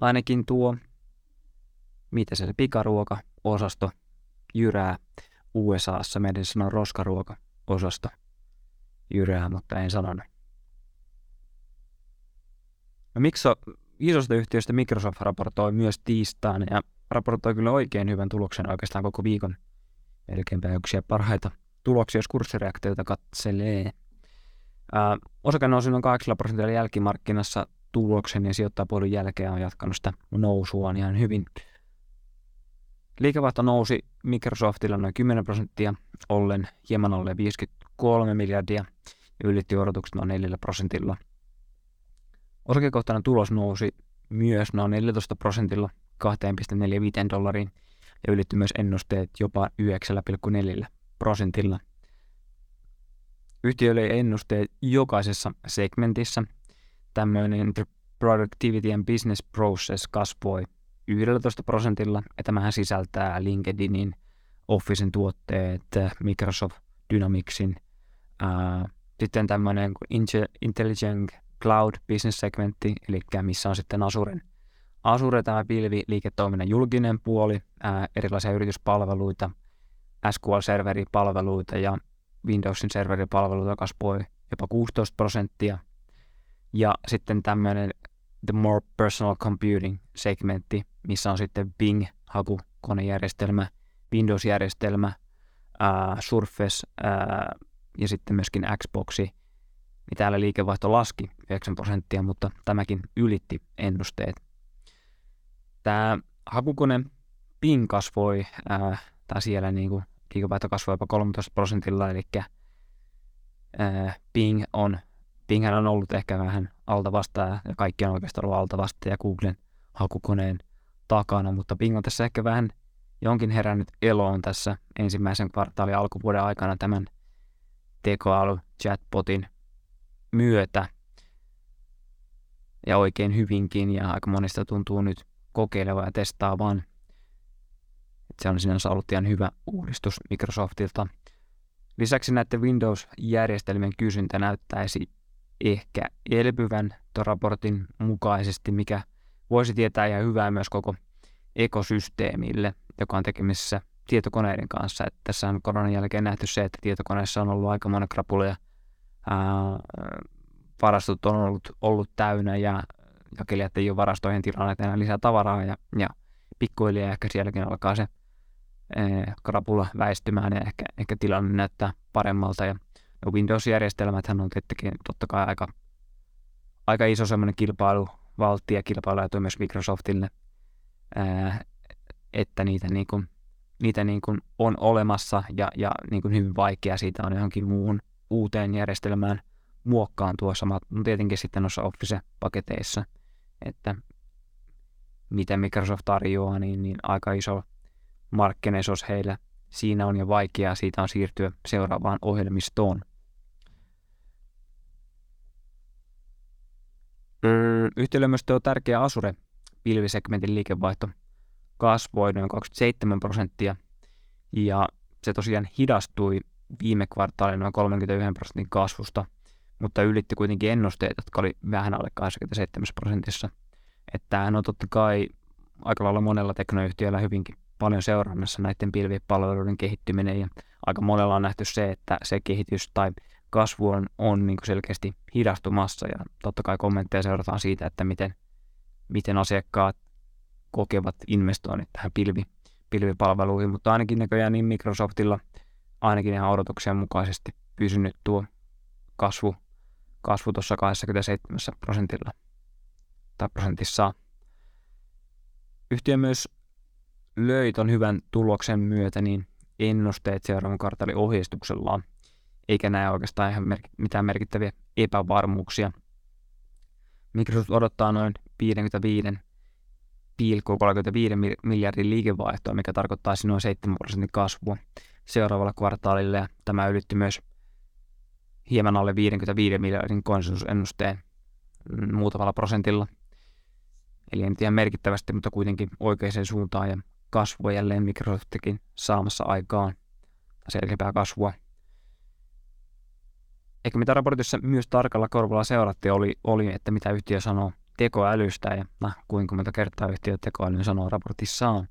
ainakin tuo, mitä se, se pikaruoka-osasto jyrää USAssa meidän sanoa roskaruoka-osasto jyrää, mutta en sanonut. No, miksi isosta yhtiöstä Microsoft raportoi myös tiistaina ja raportoi kyllä oikein hyvän tuloksen oikeastaan koko viikon. Melkeinpä yksiä parhaita tuloksia, jos kurssireaktioita katselee. Ää, osake nousi noin 8 prosentilla jälkimarkkinassa tuloksen ja sijoittajapuolen jälkeen on jatkanut sitä nousua ihan hyvin. Liikevaihto nousi Microsoftilla noin 10 prosenttia, ollen hieman alle 53 miljardia ja ylitti odotukset noin 4 prosentilla. Osakekohtainen tulos nousi myös noin 14 prosentilla 2,45 dollariin ja ylitti myös ennusteet jopa 9,4 prosentilla. Yhtiö oli ennusteet jokaisessa segmentissä. Tämmöinen Productivity and Business Process kasvoi 11 prosentilla, ja tämähän sisältää LinkedInin, Officen tuotteet, Microsoft Dynamicsin, ää, sitten tämmöinen Intelligent Cloud Business segmentti, eli missä on sitten Azuren, Azure tämä pilvi, liiketoiminnan julkinen puoli, ää, erilaisia yrityspalveluita, SQL-serveripalveluita ja Windowsin serveripalveluita kasvoi jopa 16 prosenttia. Ja sitten tämmöinen The More Personal Computing-segmentti, missä on sitten Bing, hakukonejärjestelmä, Windows-järjestelmä, ää, Surface ää, ja sitten myöskin Xboxi, niin täällä liikevaihto laski 9 prosenttia, mutta tämäkin ylitti ennusteet. Tämä hakukone Bing kasvoi, ää, tai siellä niin kuin liikevaihto kasvoi jopa 13 prosentilla, eli ää, Bing on, Bing on ollut ehkä vähän alta vastaan, ja kaikki on oikeastaan ollut alta vastaan, ja Googlen hakukoneen takana, mutta Bing on tässä ehkä vähän jonkin herännyt eloon tässä ensimmäisen kvartaalin alkuvuoden aikana tämän tekoäly chatbotin myötä ja oikein hyvinkin ja aika monista tuntuu nyt kokeileva ja testaavan. Se on sinänsä ollut ihan hyvä uudistus Microsoftilta. Lisäksi näiden Windows-järjestelmien kysyntä näyttäisi ehkä elpyvän raportin mukaisesti, mikä voisi tietää ihan hyvää myös koko ekosysteemille, joka on tekemisissä tietokoneiden kanssa. Et tässä on koronan jälkeen nähty se, että tietokoneissa on ollut aika monen krapulia. varastot on ollut, ollut täynnä ja jakelijat ei ole varastoihin tilanneet enää lisää tavaraa ja, ja pikkuhiljaa ehkä sielläkin alkaa se ee, krapula väistymään ja ehkä, ehkä tilanne näyttää paremmalta. Ja no Windows-järjestelmät on tietenkin totta kai aika, aika iso semmoinen kilpailuvaltti ja kilpailuetu myös Microsoftille, ää, että niitä, niin kuin, niitä niin kuin on olemassa ja, ja niin kuin hyvin vaikea siitä on johonkin muuhun uuteen järjestelmään muokkaantua. Sama no tietenkin sitten noissa Office-paketeissa – että mitä Microsoft tarjoaa, niin, niin aika iso markkinaisuus heillä siinä on jo vaikeaa, siitä on siirtyä seuraavaan ohjelmistoon. Yhtiölle myös tuo tärkeä Asure pilvisegmentin liikevaihto kasvoi noin 27 prosenttia ja se tosiaan hidastui viime kvartaalin noin 31 prosentin kasvusta mutta ylitti kuitenkin ennusteet, jotka oli vähän alle 27 prosentissa. Että tämähän on totta kai aika lailla monella teknoyhtiöllä hyvinkin paljon seurannassa näiden pilvipalveluiden kehittyminen ja aika monella on nähty se, että se kehitys tai kasvu on, on niin kuin selkeästi hidastumassa ja totta kai kommentteja seurataan siitä, että miten, miten asiakkaat kokevat investoinnit tähän pilvi, pilvipalveluihin, mutta ainakin näköjään niin Microsoftilla ainakin ihan odotuksien mukaisesti pysynyt tuo kasvu kasvu tuossa 27 prosentilla tai prosentissa. Yhtiö myös löi ton hyvän tuloksen myötä niin ennusteet seuraavan kvartaalin ohjeistuksellaan, eikä näe oikeastaan ihan mer- mitään merkittäviä epävarmuuksia. Microsoft odottaa noin 55 35 miljardin liikevaihtoa, mikä tarkoittaa noin 7 prosentin kasvua seuraavalla kvartaalilla, ja tämä ylitti myös hieman alle 55 miljardin konsensusennusteen muutamalla prosentilla. Eli en tiedä merkittävästi, mutta kuitenkin oikeaan suuntaan ja kasvua jälleen Microsoftikin saamassa aikaan selkeämpää kasvua. Ehkä mitä raportissa myös tarkalla korvalla seurattiin oli, oli, että mitä yhtiö sanoo tekoälystä ja nah, kuinka monta kertaa yhtiö tekoälyn sanoo raportissaan.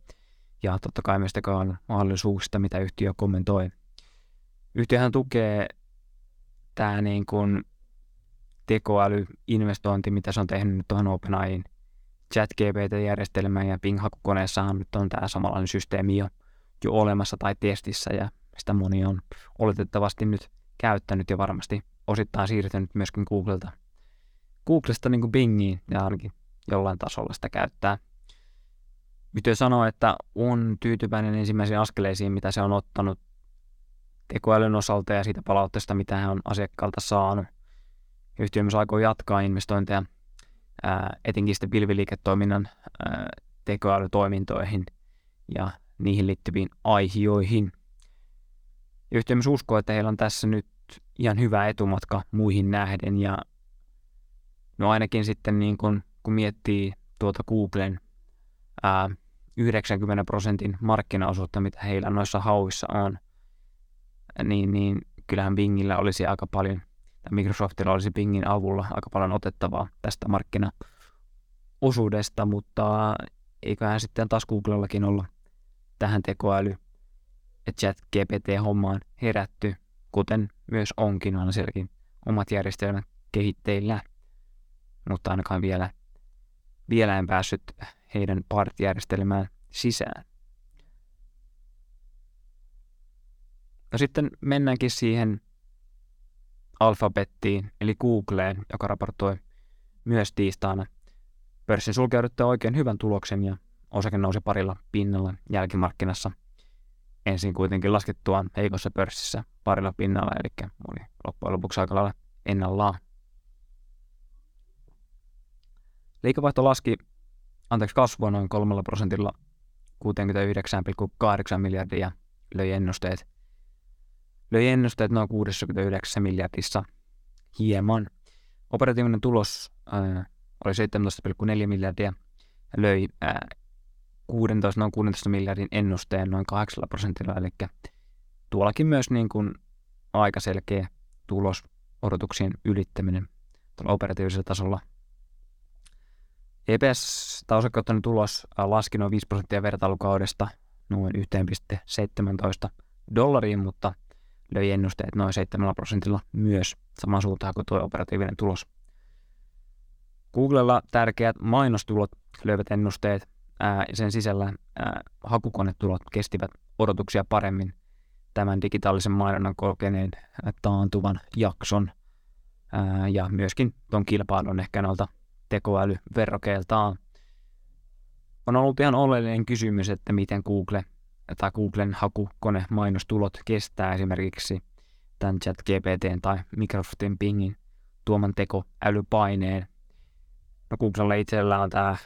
Ja totta kai myös tekoälyn mahdollisuuksista, mitä yhtiö kommentoi. Yhtiöhän tukee tämä niin kuin tekoälyinvestointi, mitä se on tehnyt nyt tuohon OpenAIin ChatGPT-järjestelmään ja Bing-hakukoneessahan nyt on tämä samanlainen systeemi jo, jo olemassa tai testissä ja sitä moni on oletettavasti nyt käyttänyt ja varmasti osittain siirtynyt myöskin Googlelta, Googlesta niin kuin Bingiin ja ainakin jollain tasolla sitä käyttää. Miten sanoa, että on tyytyväinen ensimmäisiin askeleisiin, mitä se on ottanut tekoälyn osalta ja siitä palautteesta, mitä hän on asiakkaalta saanut. Yhtiö myös aikoo jatkaa investointeja ää, etenkin sitten pilviliiketoiminnan ää, tekoälytoimintoihin ja niihin liittyviin aihioihin. Yhtiö myös uskoo, että heillä on tässä nyt ihan hyvä etumatka muihin nähden. Ja no ainakin sitten niin kun, kun miettii tuota Googlen ää, 90 prosentin markkinaosuutta, mitä heillä noissa hauissa on, niin, niin kyllähän Bingillä olisi aika paljon, tai Microsoftilla olisi Bingin avulla aika paljon otettavaa tästä markkinaosuudesta, mutta eiköhän sitten taas Googlellakin olla tähän tekoäly ja chat GPT-hommaan herätty, kuten myös onkin, on sielläkin omat järjestelmät kehitteillä, mutta ainakaan vielä, vielä en päässyt heidän part-järjestelmään sisään. No sitten mennäänkin siihen alfabettiin, eli Googleen, joka raportoi myös tiistaina pörssin sulkeuduttua oikein hyvän tuloksen ja osake nousi parilla pinnalla jälkimarkkinassa. Ensin kuitenkin laskettua heikossa pörssissä parilla pinnalla, eli oli loppujen lopuksi aika lailla ennallaan. Liikevaihto laski, anteeksi kasvua noin kolmella prosentilla 69,8 miljardia löi ennusteet löi ennusteet noin 69 miljardissa hieman. Operatiivinen tulos äh, oli 17,4 miljardia ja löi äh, 16, noin 16 miljardin ennusteen noin 8 prosentilla, eli tuollakin myös niin kuin aika selkeä tulos odotuksien ylittäminen tuolla operatiivisella tasolla. EPS, tai osakkeuttanut tulos, äh, laski noin 5 prosenttia vertailukaudesta noin 1,17 dollariin, mutta löi ennusteet noin 7 prosentilla myös saman suuntaan kuin tuo operatiivinen tulos. Googlella tärkeät mainostulot löivät ennusteet ää, sen sisällä ää, hakukonetulot kestivät odotuksia paremmin tämän digitaalisen mainonnan kokeneen taantuvan jakson ää, ja myöskin tuon kilpailun ehkä noilta tekoälyverrokeiltaan. On ollut ihan oleellinen kysymys, että miten Google tai Googlen hakukone mainostulot kestää esimerkiksi tämän chat GPT tai Microsoftin Bingin tuoman tekoälypaineen. No Googlella itsellä on tämä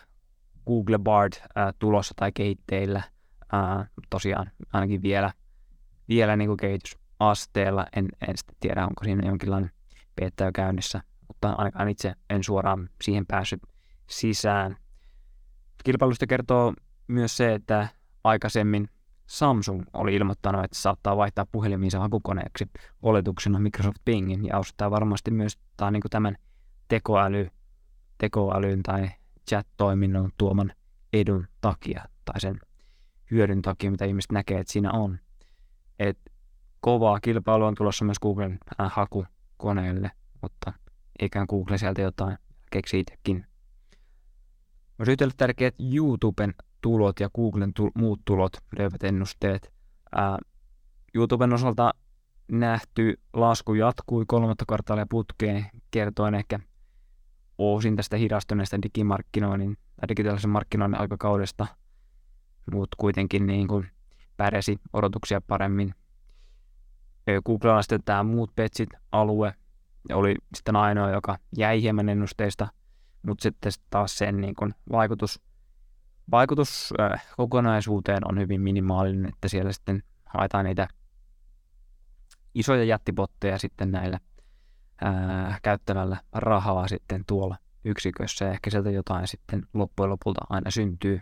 Google Bard äh, tulossa tai kehitteillä. Äh, tosiaan ainakin vielä, vielä niin kuin kehitysasteella. En, en sitten tiedä, onko siinä jonkinlainen beta käynnissä, mutta ainakaan itse en suoraan siihen päässyt sisään. Kilpailusta kertoo myös se, että aikaisemmin Samsung oli ilmoittanut, että saattaa vaihtaa puheliminsa hakukoneeksi oletuksena Microsoft Bingin ja ostaa varmasti myös tai niin tämän tekoäly, tekoälyn tai chat-toiminnon tuoman edun takia tai sen hyödyn takia, mitä ihmiset näkee, että siinä on. Et kovaa kilpailua on tulossa myös Googlen äh, hakukoneelle, mutta eikä Google sieltä jotain keksi itsekin. Olisi tärkeää, että YouTuben tulot ja Googlen tu- muut tulot löivät ennusteet. Ää, YouTuben osalta nähty lasku jatkui kolmatta kvartaalia putkeen, kertoen ehkä osin tästä hidastuneesta digimarkkinoinnin tai digitaalisen markkinoinnin aikakaudesta, mutta kuitenkin niin kuin pärjäsi odotuksia paremmin. Googlella sitten tämä muut petsit alue oli sitten ainoa, joka jäi hieman ennusteista, mutta sitten taas sen niin kuin vaikutus vaikutus äh, kokonaisuuteen on hyvin minimaalinen, että siellä sitten haetaan niitä isoja jättipotteja sitten näillä ää, käyttämällä rahaa sitten tuolla yksikössä ja ehkä sieltä jotain sitten loppujen lopulta aina syntyy.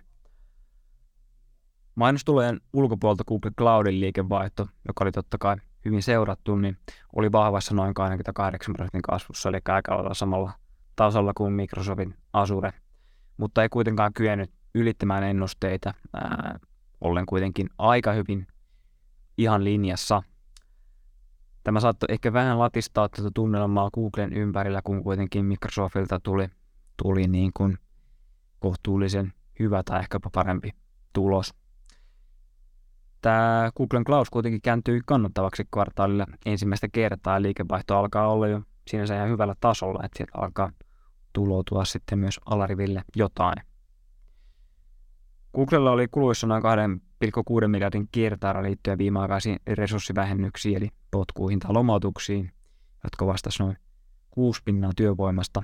Mainostulojen ulkopuolelta Google Cloudin liikevaihto, joka oli totta kai hyvin seurattu, niin oli vahvassa noin 28 prosentin kasvussa, eli aika lailla samalla tasolla kuin Microsoftin Azure, mutta ei kuitenkaan kyennyt ylittämään ennusteita, ää, ollen kuitenkin aika hyvin ihan linjassa. Tämä saattoi ehkä vähän latistaa tätä tunnelmaa Googlen ympärillä, kun kuitenkin Microsoftilta tuli, tuli niin kuin kohtuullisen hyvä tai ehkä parempi tulos. Tämä Googlen Cloud kuitenkin kääntyi kannattavaksi kvartaalilla ensimmäistä kertaa ja liikevaihto alkaa olla jo sinänsä ihan hyvällä tasolla, että sieltä alkaa tuloutua sitten myös alariville jotain. Googlella oli kuluissa noin 2,6 miljardin kiertaara liittyen viimeaikaisiin resurssivähennyksiin eli potkuihin tai lomautuksiin, jotka vastasivat noin 6 pinnaa työvoimasta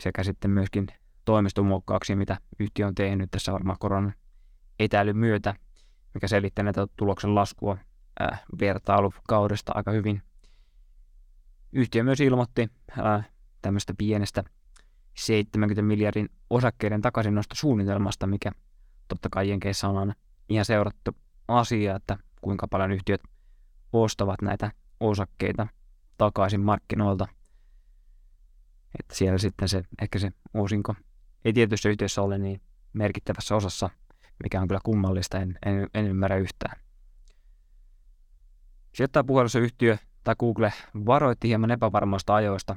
sekä sitten myöskin toimistomuokkauksiin, mitä yhtiö on tehnyt tässä varmaan koronan etäilyn myötä, mikä selittää näitä tuloksen laskua äh, vertailukaudesta aika hyvin. Yhtiö myös ilmoitti äh, tämmöistä pienestä 70 miljardin osakkeiden takaisinnosta suunnitelmasta, mikä totta kai Jenkeissä on aina ihan seurattu asia, että kuinka paljon yhtiöt ostavat näitä osakkeita takaisin markkinoilta. Että siellä sitten se, ehkä se osinko ei tietyissä yhtiössä ole niin merkittävässä osassa, mikä on kyllä kummallista, en, en, en ymmärrä yhtään. puhelussa yhtiö tai Google varoitti hieman epävarmoista ajoista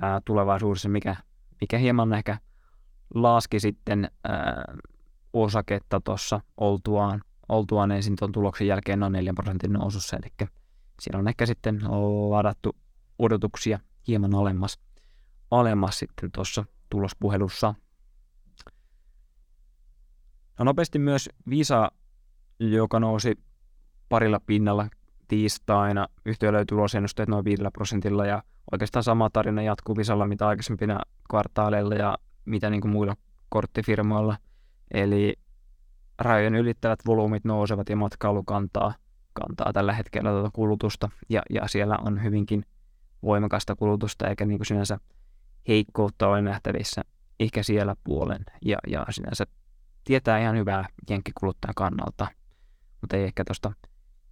ää, tulevaisuudessa, mikä, mikä hieman ehkä laski sitten ää, osaketta tuossa oltuaan, oltuaan ensin tuon tuloksen jälkeen noin 4 prosentin nousussa, eli siinä on ehkä sitten ladattu odotuksia hieman alemmas, alemmas sitten tuossa tulospuhelussa. No nopeasti myös Visa, joka nousi parilla pinnalla tiistaina. Yhtiö löytyy tulosennusteet noin 5 prosentilla ja oikeastaan sama tarina jatkuu Visalla mitä aikaisempina kvartaaleilla ja mitä niin kuin muilla korttifirmoilla. Eli rajojen ylittävät volyymit nousevat ja matkailu kantaa, kantaa tällä hetkellä tuota kulutusta ja, ja siellä on hyvinkin voimakasta kulutusta eikä niin kuin sinänsä heikkoutta ole nähtävissä ehkä siellä puolen ja, ja sinänsä tietää ihan hyvää jenkkikuluttajan kannalta, mutta ei ehkä tuosta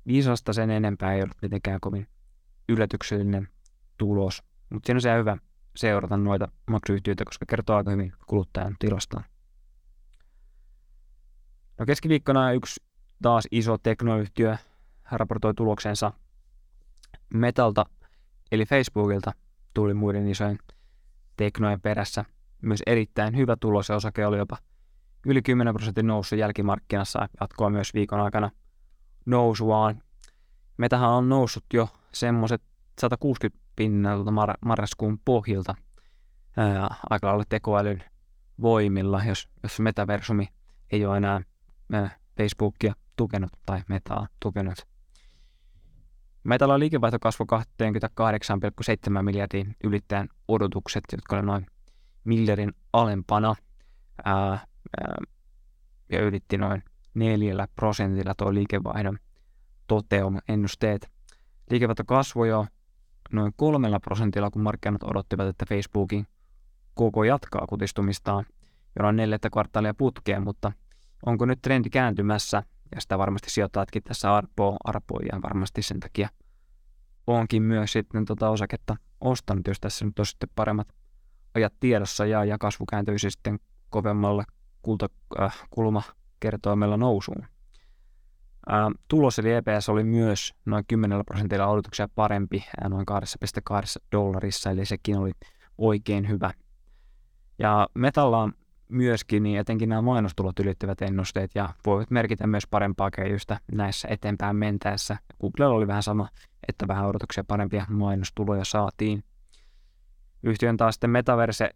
viisasta sen enempää ei ollut mitenkään kovin yllätyksellinen tulos. Mutta siinä on se hyvä seurata noita maksuyhtiöitä, koska kertoo aika hyvin kuluttajan tilasta. No keskiviikkona yksi taas iso teknoyhtiö raportoi tuloksensa Metalta, eli Facebookilta tuli muiden isojen teknojen perässä myös erittäin hyvä tulos ja osake oli jopa yli 10 prosentin nousu jälkimarkkinassa jatkoa myös viikon aikana nousuaan. Metähän on noussut jo semmoiset 160 pinnalta mar- marraskuun pohjilta ää, aika lailla tekoälyn voimilla, jos, jos metaversumi ei ole enää ää, Facebookia tukenut tai metaa tukenut. Metalla on liikevaihto kasvu 28,7 miljardin ylittäen odotukset, jotka olivat noin miljardin alempana. Ää, ja ylitti noin neljällä prosentilla tuo liikevaihdon toteuma ennusteet. Liikevaihto kasvoi jo noin kolmella prosentilla, kun markkinat odottivat, että Facebookin koko jatkaa kutistumistaan jo noin neljättä kvartaalia putkeen, mutta onko nyt trendi kääntymässä, ja sitä varmasti sijoittajatkin tässä arpoo, arpoo ja varmasti sen takia. Onkin myös sitten tota osaketta ostanut, jos tässä nyt on sitten paremmat ajat tiedossa. Ja, ja kasvu kääntyisi sitten kovemmalle kultakulma äh, kertoimella nousuun. Äh, tulos eli EPS oli myös noin 10 prosentilla odotuksia parempi, äh, noin 2,2 dollarissa, eli sekin oli oikein hyvä. Ja Metalla on myöskin, niin etenkin nämä mainostulot ylittävät ennusteet ja voivat merkitä myös parempaa kehitystä näissä eteenpäin mentäessä. Googlella oli vähän sama, että vähän odotuksia parempia mainostuloja saatiin. Yhtiön taas sitten Metaverse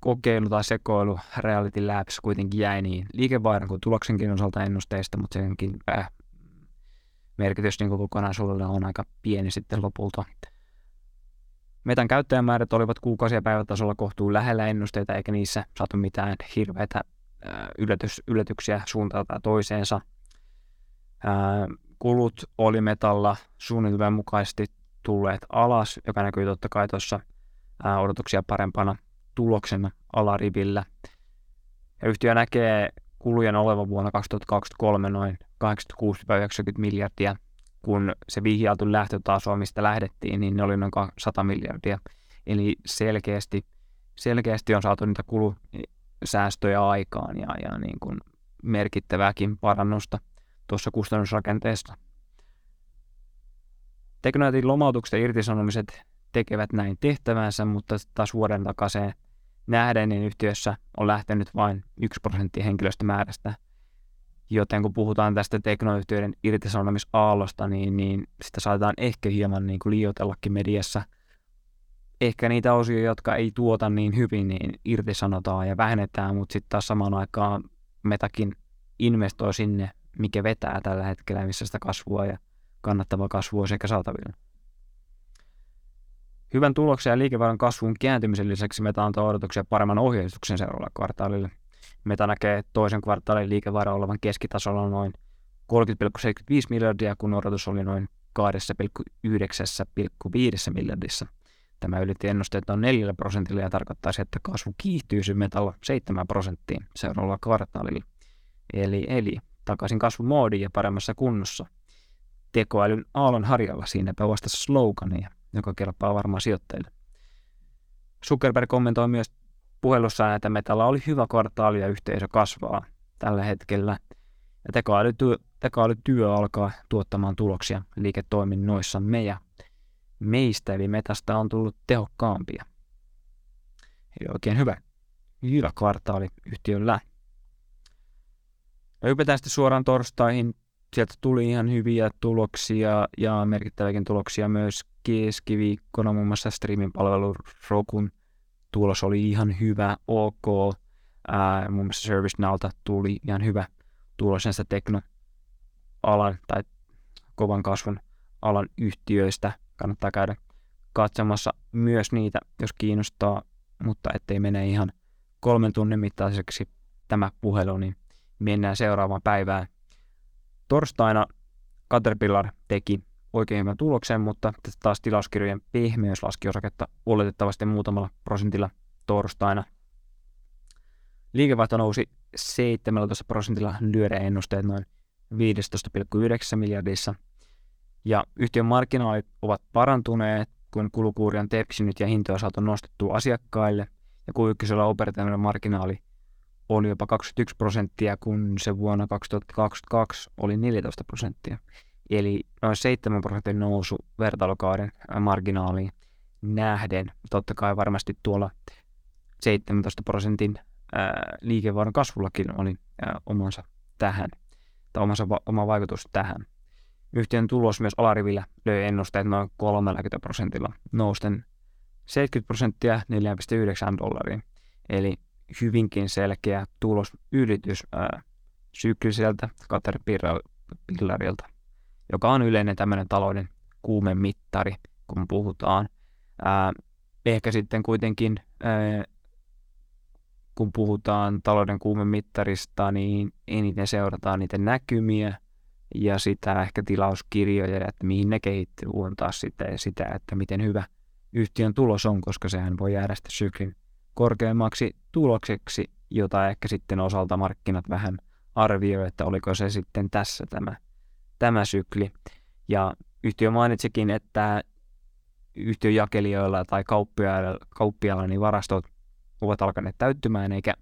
kokeilu tai sekoilu Reality Labs kuitenkin jäi niin liikevaihdon kuin tuloksenkin osalta ennusteista, mutta senkin äh, merkitys niin kokonaisuudelle on aika pieni sitten lopulta. Metan käyttäjämäärät olivat kuukausi- ja päivätasolla kohtuun lähellä ennusteita, eikä niissä saatu mitään hirveitä äh, yllätys, yllätyksiä suuntaan toiseensa. Äh, kulut oli metalla suunnitelman mukaisesti tulleet alas, joka näkyy totta kai tuossa äh, odotuksia parempana tuloksena alarivillä. Ja yhtiö näkee kulujen olevan vuonna 2023 noin 86-90 miljardia, kun se vihjailtu lähtötaso, mistä lähdettiin, niin ne oli noin 100 miljardia. Eli selkeästi, selkeästi on saatu niitä kulusäästöjä aikaan ja, ja niin kuin merkittävääkin parannusta tuossa kustannusrakenteessa. Teknonetin lomautukset ja irtisanomiset tekevät näin tehtävänsä, mutta taas vuoden takaisin nähden, niin yhtiössä on lähtenyt vain 1 prosentti henkilöstömäärästä. Joten kun puhutaan tästä teknoyhtiöiden irtisanomisaallosta, niin, niin sitä saadaan ehkä hieman niin kuin liioitellakin mediassa. ehkä niitä osia, jotka ei tuota niin hyvin, niin irtisanotaan ja vähennetään, mutta sitten taas samaan aikaan Metakin investoi sinne, mikä vetää tällä hetkellä, missä sitä kasvua ja kannattava kasvu on sekä saatavilla. Hyvän tuloksen ja liikevaihdon kasvun kääntymisen lisäksi Meta antaa odotuksia paremman ohjeistuksen seuraavalle kvartaalille. Meta näkee toisen kvartaalin liikevaihdon olevan keskitasolla noin 30,75 miljardia, kun odotus oli noin 2,9,5 miljardissa. Tämä ylitti ennusteet noin 4 prosentilla ja tarkoittaisi, että kasvu kiihtyisi metalla 7 prosenttiin seuraavalla kvartaalilla. Eli, eli takaisin kasvumoodiin ja paremmassa kunnossa. Tekoälyn aallon harjalla siinäpä vastassa slogania, joka kelpaa varmaan sijoittajille. Zuckerberg kommentoi myös puhelussaan, että metalla oli hyvä kvartaali ja yhteisö kasvaa tällä hetkellä. Ja tekoälytyö, tekoälytyö alkaa tuottamaan tuloksia liiketoiminnoissamme ja meistä eli metasta on tullut tehokkaampia. Eli oikein hyvä, hyvä kvartaali yhtiöllä. No hypätään sitten suoraan torstaihin. Sieltä tuli ihan hyviä tuloksia ja merkittäviäkin tuloksia myös keskiviikkona. Muun muassa streamin palvelu Rokun tulos oli ihan hyvä, ok. Ää, muun muassa ServiceNowlta tuli ihan hyvä tulos näistä teknoalan tai kovan kasvun alan yhtiöistä. Kannattaa käydä katsomassa myös niitä, jos kiinnostaa, mutta ettei mene ihan kolmen tunnin mittaiseksi tämä puhelu, niin mennään seuraavaan päivään. Torstaina Caterpillar teki oikein hyvän tuloksen, mutta taas tilauskirjojen pehmeys laski osaketta oletettavasti muutamalla prosentilla torstaina. Liikevaihto nousi 17 prosentilla lyöden ennusteet noin 15,9 miljardissa. Ja yhtiön markkinaalit ovat parantuneet, kun kulukuuri on tepsinyt ja hintoja saatu nostettua asiakkaille. Ja kun ykkösellä operatiivinen marginaali oli jopa 21 prosenttia, kun se vuonna 2022 oli 14 prosenttia. Eli noin 7 prosentin nousu vertailukauden marginaaliin nähden. Totta kai varmasti tuolla 17 prosentin liikevaihdon kasvullakin oli ää, omansa tähän, tai omansa oma vaikutus tähän. Yhtiön tulos myös alarivillä löi ennusteet noin 30 prosentilla, nousten 70 prosenttia 4,9 dollariin. Eli hyvinkin selkeä tulosylitys ää, sykliseltä Caterpillarilta, joka on yleinen tämmöinen talouden kuumemittari, kun puhutaan. Ää, ehkä sitten kuitenkin, ää, kun puhutaan talouden kuumemittarista, niin eniten seurataan niitä näkymiä ja sitä ehkä tilauskirjoja, että mihin ne kehittyy, on taas sitä, sitä, että miten hyvä yhtiön tulos on, koska sehän voi jäädä sitten syklin korkeammaksi tulokseksi, jota ehkä sitten osalta markkinat vähän arvioi, että oliko se sitten tässä tämä, tämä sykli. Ja yhtiö mainitsikin, että yhtiön jakelijoilla tai kauppiailla, kauppiailla niin varastot ovat alkaneet täyttymään, eikä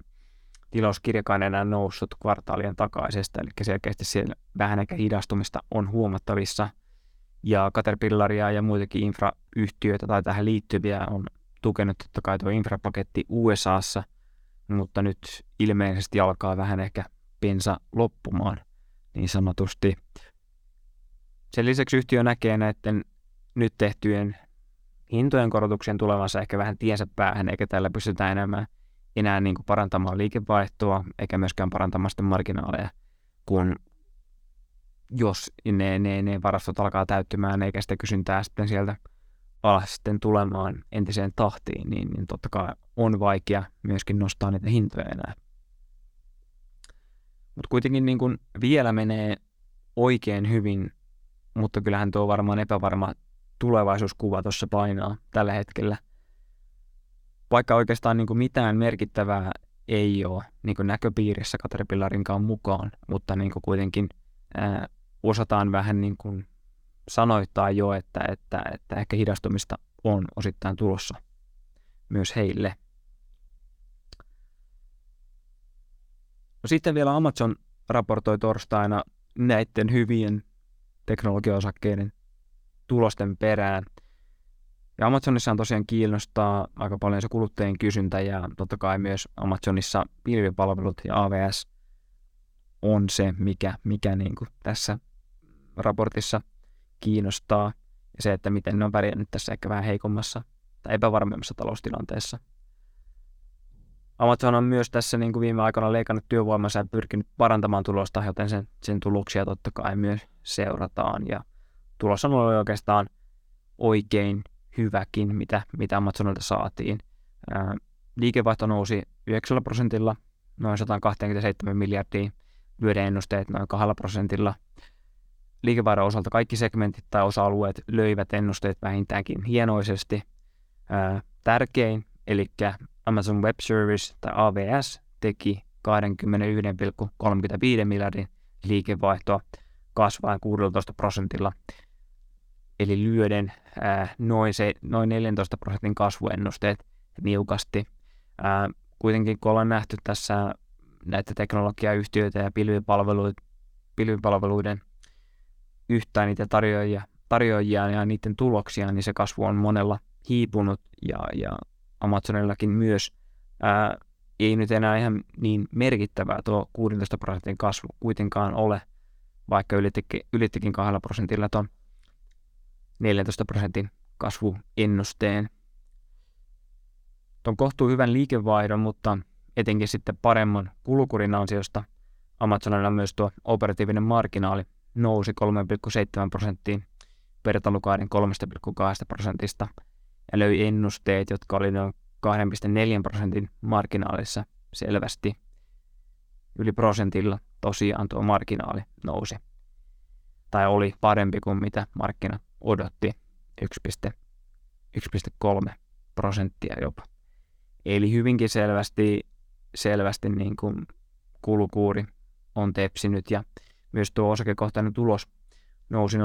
tilauskirjakaan enää noussut kvartaalien takaisesta, eli selkeästi siellä vähän ehkä hidastumista on huomattavissa. Ja Caterpillaria ja muitakin infrayhtiöitä tai tähän liittyviä on tukenut totta kai tuo infrapaketti USAssa, mutta nyt ilmeisesti alkaa vähän ehkä pensa loppumaan niin sanotusti. Sen lisäksi yhtiö näkee näiden nyt tehtyjen hintojen korotuksien tulevansa ehkä vähän tiensä päähän, eikä tällä pystytä enemmän enää niin kuin parantamaan liikevaihtoa, eikä myöskään parantamaan sitten marginaaleja, kun jos ne, ne, ne varastot alkaa täyttymään, eikä sitä kysyntää sitten sieltä alas sitten tulemaan entiseen tahtiin, niin, niin totta kai on vaikea myöskin nostaa niitä hintoja enää. Mutta kuitenkin niin kun vielä menee oikein hyvin, mutta kyllähän tuo varmaan epävarma tulevaisuuskuva tuossa painaa tällä hetkellä. Vaikka oikeastaan niin kuin mitään merkittävää ei ole niin kuin näköpiirissä Caterpillarinkaan mukaan, mutta niin kuin kuitenkin ää, osataan vähän niin kuin sanoittaa jo, että, että, että ehkä hidastumista on osittain tulossa myös heille. No sitten vielä Amazon raportoi torstaina näiden hyvien teknologiaosakkeiden tulosten perään. Ja Amazonissa on tosiaan kiinnostaa aika paljon se kuluttajien kysyntä ja totta kai myös Amazonissa pilvipalvelut ja AVS on se, mikä, mikä niin kuin tässä raportissa kiinnostaa. Ja se, että miten ne on pärjännyt tässä ehkä vähän heikommassa tai epävarmemmassa taloustilanteessa. Amazon on myös tässä niin kuin viime aikoina leikannut työvoimansa ja pyrkinyt parantamaan tulosta, joten sen, sen tuloksia totta kai myös seurataan. Ja tulos on ollut oikeastaan oikein hyväkin, mitä, mitä Amazonilta saatiin. Ää, liikevaihto nousi 9 prosentilla, noin 127 miljardia, lyöden ennusteet noin 2 prosentilla. Liikevaihdon osalta kaikki segmentit tai osa-alueet löivät ennusteet vähintäänkin hienoisesti. Ää, tärkein, eli Amazon Web Service tai AWS teki 21,35 miljardin liikevaihtoa kasvaen 16 prosentilla, eli lyöden ää, noin, se, noin 14 prosentin kasvuennusteet niukasti. Ää, kuitenkin kun ollaan nähty tässä näitä teknologiayhtiöitä ja pilvipalveluiden, yhtään niitä tarjoajia, tarjoajia ja niiden tuloksia, niin se kasvu on monella hiipunut ja, ja Amazonillakin myös. Ää, ei nyt enää ihan niin merkittävää tuo 16 prosentin kasvu kuitenkaan ole, vaikka ylittikin, ylittikin 2 prosentilla tuon 14 prosentin kasvuennusteen. Tuon kohtuu hyvän liikevaihdon, mutta etenkin sitten paremman kulukurin ansiosta Amazonilla myös tuo operatiivinen marginaali nousi 3,7 prosenttiin vertailukaiden 3,2 prosentista ja löi ennusteet, jotka oli noin 2,4 prosentin marginaalissa selvästi. Yli prosentilla tosiaan tuo marginaali nousi. Tai oli parempi kuin mitä markkina odotti 1,3 prosenttia jopa. Eli hyvinkin selvästi, selvästi niin kuin kulukuuri on tepsinyt ja myös tuo osakekohtainen tulos nousi 0,31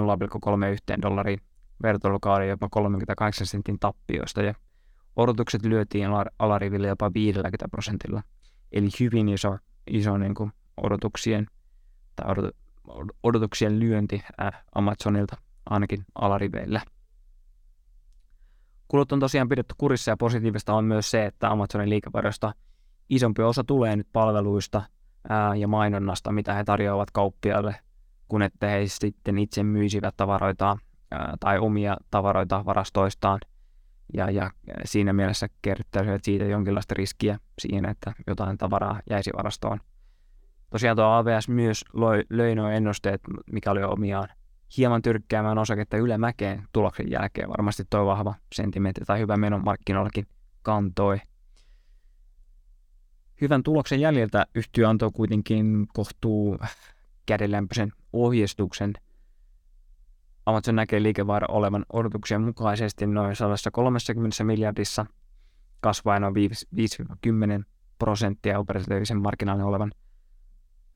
dollariin vertailukauden jopa 38 sentin tappioista ja odotukset lyötiin alariville jopa 50 prosentilla. Eli hyvin iso, iso niin kuin odotuksien, tai odot, odotuksien lyönti äh, Amazonilta ainakin alariveillä. Kulut on tosiaan pidetty kurissa ja positiivista on myös se, että Amazonin liikevaihdosta isompi osa tulee nyt palveluista ää, ja mainonnasta, mitä he tarjoavat kauppiaille, kun että he sitten itse myisivät tavaroita ää, tai omia tavaroita varastoistaan. Ja, ja siinä mielessä kerryttäisivät siitä jonkinlaista riskiä siihen, että jotain tavaraa jäisi varastoon. Tosiaan tuo AVS myös löi, löi nuo ennusteet, mikä oli omiaan hieman tyrkkäämään osaketta ylämäkeen tuloksen jälkeen. Varmasti tuo vahva sentimentti tai hyvä meno markkinoillakin kantoi. Hyvän tuloksen jäljiltä yhtiö antoi kuitenkin kohtuu kädenlämpöisen ohjeistuksen. Amazon näkee liikevaihdon olevan odotuksien mukaisesti noin 130 miljardissa, kasvaen noin 5-10 prosenttia operatiivisen markkinaalin olevan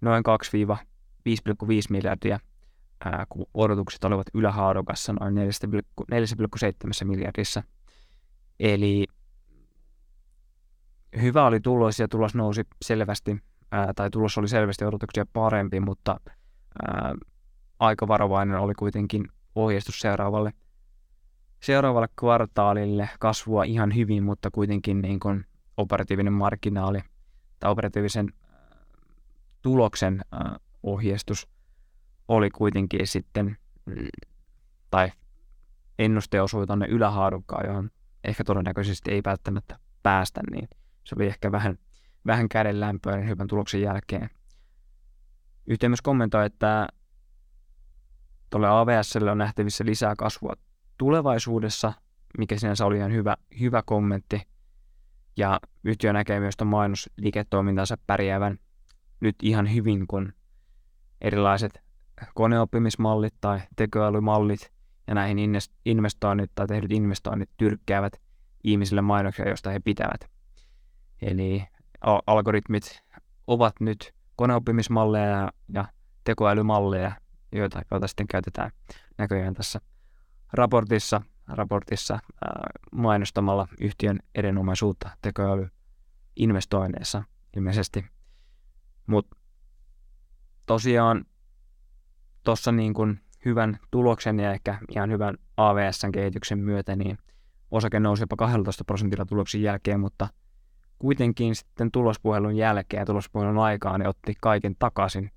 noin 2-5,5 miljardia ää, kun odotukset olivat ylähaarukassa noin 4,7 miljardissa. Eli hyvä oli tulos ja tulos nousi selvästi, ää, tai tulos oli selvästi odotuksia parempi, mutta ää, aika varovainen oli kuitenkin ohjeistus seuraavalle, seuraavalle kvartaalille. Kasvua ihan hyvin, mutta kuitenkin niin kuin operatiivinen marginaali tai operatiivisen tuloksen ää, ohjeistus oli kuitenkin sitten, tai ennuste osui tuonne ylähaarukkaan, johon ehkä todennäköisesti ei välttämättä päästä, niin se oli ehkä vähän, vähän käden lämpöä hyvän tuloksen jälkeen. Yhtiö myös kommentoi, että tuolle AVSlle on nähtävissä lisää kasvua tulevaisuudessa, mikä sinänsä oli ihan hyvä, hyvä kommentti. Ja yhtiö näkee myös tuon mainosliiketoimintansa pärjäävän nyt ihan hyvin, kun erilaiset koneoppimismallit tai tekoälymallit ja näihin investoinnit tai tehdyt investoinnit tyrkkäävät ihmisille mainoksia, joista he pitävät. Eli algoritmit ovat nyt koneoppimismalleja ja, ja tekoälymalleja, joita, joita sitten käytetään näköjään tässä raportissa, raportissa ää, mainostamalla yhtiön erinomaisuutta tekoälyinvestoinneissa ilmeisesti. Mutta tosiaan tuossa niin kuin hyvän tuloksen ja ehkä ihan hyvän AVS-kehityksen myötä, niin osake nousi jopa 12 prosentilla tuloksen jälkeen, mutta kuitenkin sitten tulospuhelun jälkeen ja tulospuhelun aikaan niin otti kaiken takaisin,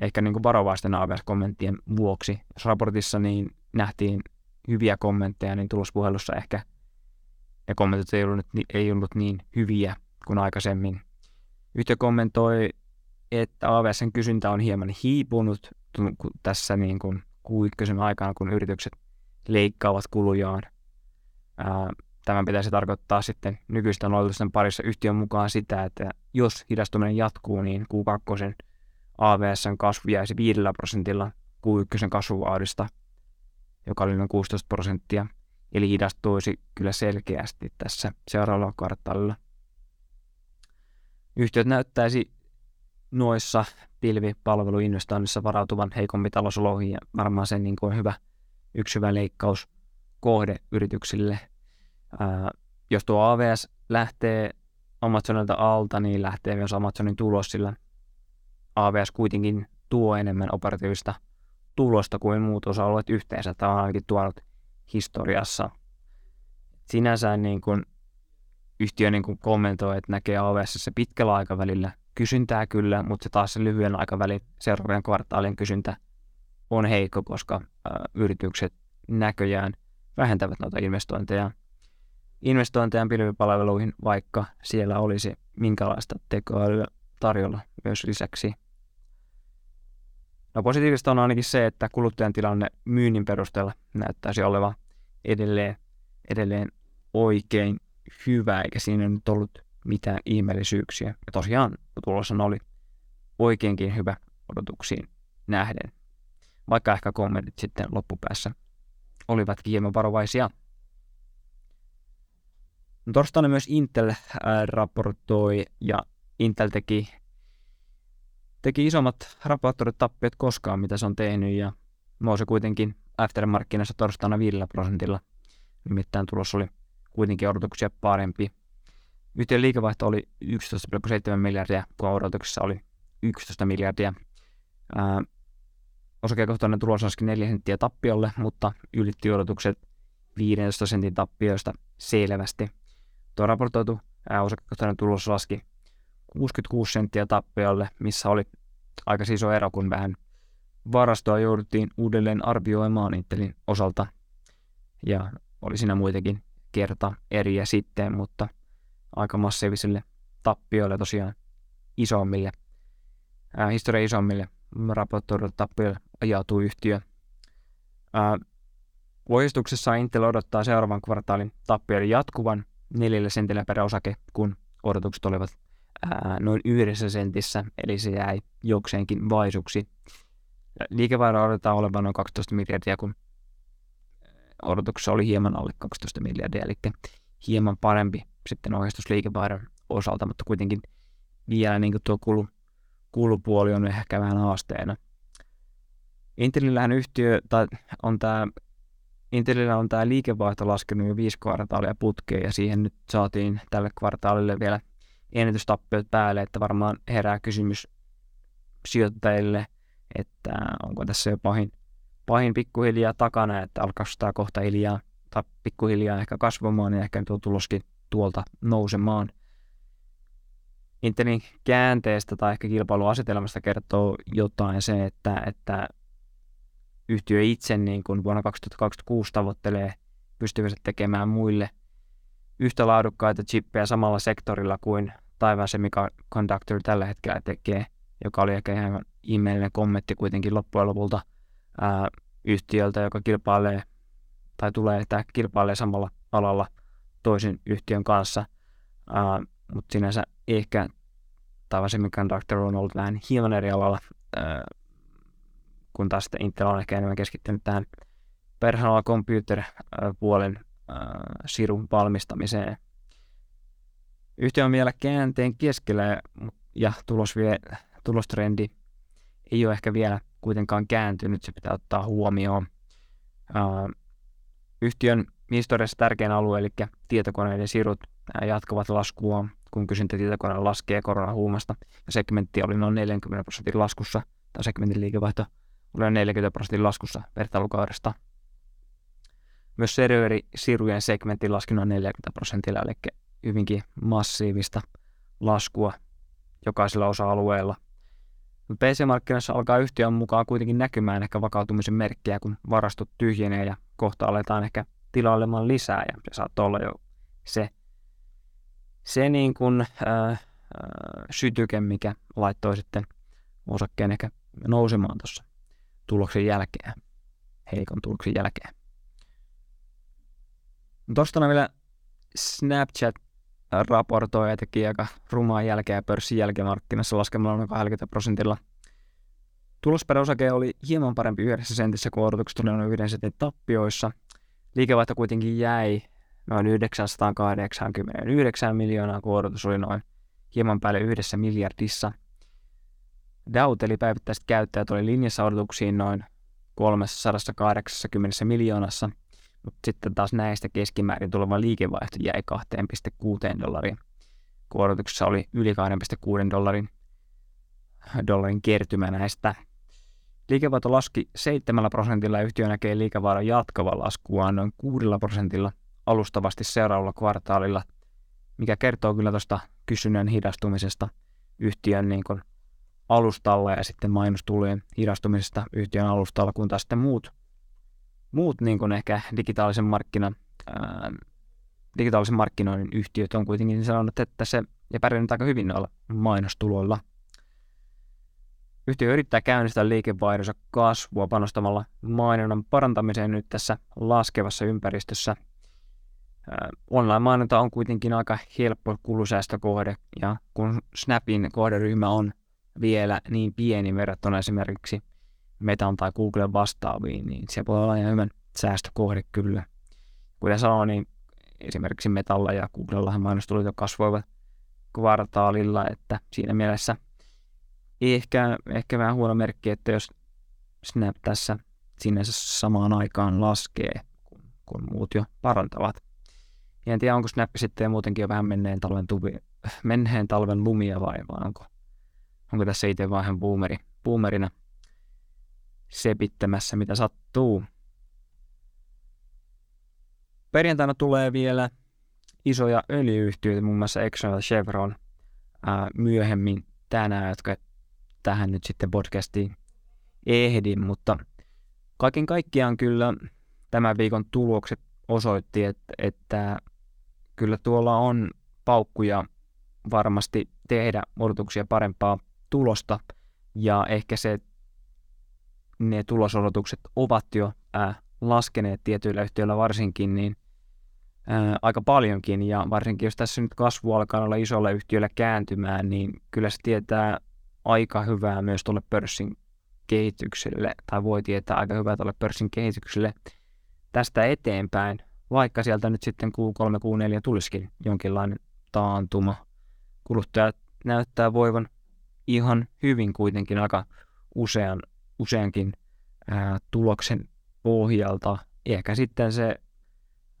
ehkä niin kuin varovaisten AVS-kommenttien vuoksi. Jos raportissa niin nähtiin hyviä kommentteja, niin tulospuhelussa ehkä ja kommentit ei ollut, ei ollut niin hyviä kuin aikaisemmin. Yhtiö kommentoi, että AVSn kysyntä on hieman hiipunut tässä niin kuin Q1 aikana, kun yritykset leikkaavat kulujaan. Tämän pitäisi tarkoittaa sitten nykyisten aloitusten parissa yhtiön mukaan sitä, että jos hidastuminen jatkuu, niin Q2 AVSn kasvu jäisi 5 prosentilla Q1 kasvuvaadista, joka oli noin 16 prosenttia, eli hidastuisi kyllä selkeästi tässä seuraavalla kvartaalilla. Yhtiöt näyttäisi noissa pilvipalveluinvestoinnissa varautuvan heikommin talousoloihin ja varmaan se niin kuin hyvä, yksi hyvä leikkaus kohde yrityksille. Ää, jos tuo AVS lähtee Amazonilta alta, niin lähtee myös Amazonin tulos, sillä AVS kuitenkin tuo enemmän operatiivista tulosta kuin muut osa-alueet yhteensä. Tämä on ainakin tuonut historiassa. Sinänsä niin kuin yhtiö niin kuin kommentoi, että näkee AVS pitkällä aikavälillä kysyntää kyllä, mutta se taas se lyhyen aikavälin seuraavien kvartaalien kysyntä on heikko, koska ä, yritykset näköjään vähentävät noita investointeja. Investointeja pilvipalveluihin, vaikka siellä olisi minkälaista tekoälyä tarjolla myös lisäksi. No positiivista on ainakin se, että kuluttajan tilanne myynnin perusteella näyttäisi olevan edelleen, edelleen oikein hyvä, eikä siinä nyt ollut mitään ihmeellisyyksiä. Ja tosiaan tulossa oli oikeinkin hyvä odotuksiin nähden, vaikka ehkä kommentit sitten loppupäässä olivat hieman varovaisia. No, torstaina myös Intel äh, raportoi ja Intel teki, teki isommat raportoidut tappiot koskaan, mitä se on tehnyt ja nousi kuitenkin aftermarkkinassa torstaina 5 prosentilla. Nimittäin tulos oli kuitenkin odotuksia parempi. Yhtiön liikevaihto oli 11,7 miljardia, kun odotuksessa oli 11 miljardia. Ää, osakekohtainen tulos laski 4 senttiä tappiolle, mutta ylitti odotukset 15 sentin tappioista selvästi. Tuo raportoitu ää, osakekohtainen tulos laski 66 senttiä tappiolle, missä oli aika iso ero, kun vähän varastoa jouduttiin uudelleen arvioimaan Intelin osalta. Ja oli siinä muitakin kerta eriä sitten, mutta aika massiivisille tappioille tosiaan isommille, ää, historian isommille raportoiduille tappioille ajautuu yhtiö. Ää, Voistuksessa Intel odottaa seuraavan kvartaalin tappioiden jatkuvan neljällä sentillä per osake, kun odotukset olivat noin yhdessä sentissä, eli se jäi jokseenkin vaisuksi. Liikevaihdon odotetaan olevan noin 12 miljardia, kun odotuksessa oli hieman alle 12 miljardia, eli hieman parempi sitten ohjeistusliikevaihdon osalta, mutta kuitenkin vielä niin tuo kulu, kulupuoli on ehkä vähän haasteena. Intelillähän yhtiö, tai on tämä Intelillä on tämä liikevaihto laskenut jo viisi kvartaalia putkeen ja siihen nyt saatiin tälle kvartaalille vielä ennätystappiot päälle, että varmaan herää kysymys sijoittajille, että onko tässä jo pahin, pahin pikkuhiljaa takana, että alkaa tämä kohta hiljaa tai pikkuhiljaa ehkä kasvamaan ja ehkä tuo tuloskin tuolta nousemaan. Intelin käänteestä tai ehkä kilpailuasetelmasta kertoo jotain se, että, että yhtiö itse niin kuin vuonna 2026 tavoittelee pystyvänsä tekemään muille yhtä laadukkaita chippejä samalla sektorilla kuin Taiwan Semiconductor tällä hetkellä tekee, joka oli ehkä ihan ihmeellinen kommentti kuitenkin loppujen lopulta ää, yhtiöltä, joka kilpailee tai tulee, että kilpailee samalla alalla toisen yhtiön kanssa, uh, mutta sinänsä ehkä Taiwan Semiconductor on ollut vähän hieman eri alalla, uh, kun taas sitten Intel on ehkä enemmän keskittynyt tähän personal computer-puolen sirun valmistamiseen. Yhtiö on vielä käänteen keskellä ja tulos vie, tulostrendi ei ole ehkä vielä kuitenkaan kääntynyt, se pitää ottaa huomioon. Uh, yhtiön historiassa tärkein alue, eli tietokoneiden sirut jatkavat laskua, kun kysyntä tietokoneella laskee koronahuumasta. Ja segmentti oli noin 40 prosentin laskussa, tai segmentin liikevaihto oli noin 40 prosentin laskussa vertailukaudesta. Myös serverisirujen segmentti laski noin 40 prosentilla, eli hyvinkin massiivista laskua jokaisella osa-alueella. PC-markkinoissa alkaa yhtiön mukaan kuitenkin näkymään ehkä vakautumisen merkkejä, kun varastot tyhjenee ja kohta aletaan ehkä tilailemaan lisää ja se saattaa olla jo se, se niin kuin, ää, sytyke, mikä laittoi sitten osakkeen ehkä nousemaan tuossa tuloksen jälkeen, heikon tuloksen jälkeen. Tuosta vielä Snapchat raportoi teki aika rumaa jälkeä pörssin jälkimarkkinassa laskemalla noin 20 prosentilla. Tulosperäosake oli hieman parempi yhdessä sentissä, kun odotukset tuli noin yhden sentin tappioissa. Liikevaihto kuitenkin jäi noin 989 miljoonaa, kun odotus oli noin hieman päälle yhdessä miljardissa. Dow eli päivittäiset käyttäjät oli linjassa odotuksiin noin 380 miljoonassa – mutta sitten taas näistä keskimäärin tuleva liikevaihto jäi 2,6 dollariin. Kuorotuksessa oli yli 2,6 dollarin, dollarin kertymä näistä. Liikevaihto laski 7 prosentilla ja yhtiö näkee liikevaihdon jatkavan laskua noin 6 prosentilla alustavasti seuraavalla kvartaalilla, mikä kertoo kyllä tuosta kysynnän hidastumisesta yhtiön niin kuin alustalla ja sitten mainostulojen hidastumisesta yhtiön alustalla, kun taas sitten muut muut niin kuin ehkä digitaalisen markkina, ää, digitaalisen markkinoinnin yhtiöt on kuitenkin sanonut, että se ja pärjännyt aika hyvin noilla mainostuloilla. Yhtiö yrittää käynnistää liikevaihdonsa kasvua panostamalla mainonnan parantamiseen nyt tässä laskevassa ympäristössä. Online-mainonta on kuitenkin aika helppo kulusäästökohde, ja kun Snapin kohderyhmä on vielä niin pieni verrattuna esimerkiksi Metan tai Googlen vastaaviin, niin se voi olla ihan hyvän säästökohde kyllä. Kuten sanoin, niin esimerkiksi Metalla ja Googlellahan mainostulut jo kasvoivat kvartaalilla, että siinä mielessä ehkä, ehkä vähän huono merkki, että jos Snap tässä sinänsä samaan aikaan laskee, kun, kun muut jo parantavat. Ja en tiedä, onko Snap sitten muutenkin jo vähän menneen talven, tuvi, menneen talven lumia vai, vai onko, onko tässä itse vähän boomeri, boomerina sepittämässä, mitä sattuu. Perjantaina tulee vielä isoja öljyyhtiöitä, muun muassa Exxon ja Chevron ää, myöhemmin tänään, jotka tähän nyt sitten podcastiin ehdin, mutta kaiken kaikkiaan kyllä tämän viikon tulokset osoitti, että, että kyllä tuolla on paukkuja varmasti tehdä odotuksia parempaa tulosta ja ehkä se ne tulosodotukset ovat jo ää, laskeneet tietyillä yhtiöillä varsinkin, niin ää, aika paljonkin, ja varsinkin jos tässä nyt kasvu alkaa olla isolla yhtiöllä kääntymään, niin kyllä se tietää aika hyvää myös tuolle pörssin kehitykselle, tai voi tietää aika hyvää tuolle pörssin kehitykselle tästä eteenpäin, vaikka sieltä nyt sitten Q3, Q4 tulisikin jonkinlainen taantuma. Kuluttajat näyttää voivan ihan hyvin kuitenkin aika usean useankin ää, tuloksen pohjalta. Ehkä sitten se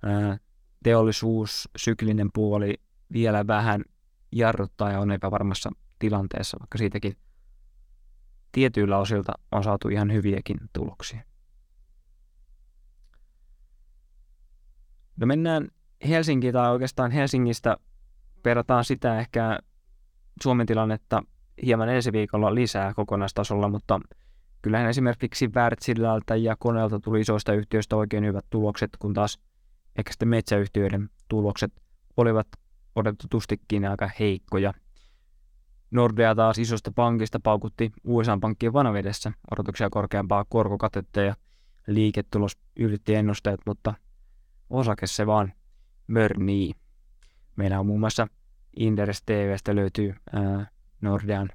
ää, teollisuus, syklinen puoli vielä vähän jarruttaa ja on epävarmassa tilanteessa, vaikka siitäkin tietyillä osilta on saatu ihan hyviäkin tuloksia. No mennään Helsinkiin, tai oikeastaan Helsingistä perataan sitä ehkä Suomen tilannetta hieman ensi viikolla lisää kokonaistasolla, mutta kyllähän esimerkiksi Wärtsilältä ja Koneelta tuli isoista yhtiöistä oikein hyvät tulokset, kun taas ehkä sitten metsäyhtiöiden tulokset olivat odotetustikin aika heikkoja. Nordea taas isosta pankista paukutti USA-pankkien vanavedessä odotuksia korkeampaa korkokatetta ja liiketulos ylitti ennusteet, mutta osake se vaan mörnii. Meillä on muun muassa Inderes TVstä löytyy ää, Nordean,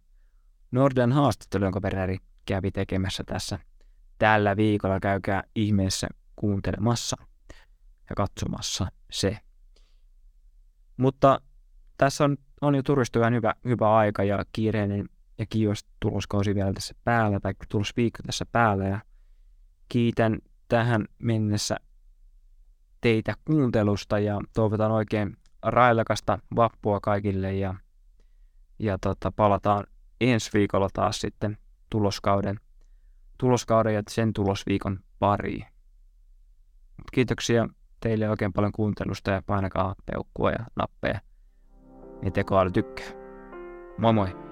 Nordean haastattelu, jonka Berneri kävi tekemässä tässä tällä viikolla. Käykää ihmeessä kuuntelemassa ja katsomassa se. Mutta tässä on, on jo turistujan hyvä, hyvä aika ja kiireinen ja kiivas tuloskausi vielä tässä päällä tai tulosviikko tässä päällä ja kiitän tähän mennessä teitä kuuntelusta ja toivotan oikein railakasta vappua kaikille ja, ja tota, palataan ensi viikolla taas sitten tuloskauden, tuloskauden ja sen tulosviikon pariin. Kiitoksia teille oikein paljon kuuntelusta ja painakaa peukkua ja nappeja. Niin tekoäly tykkää. Moi moi!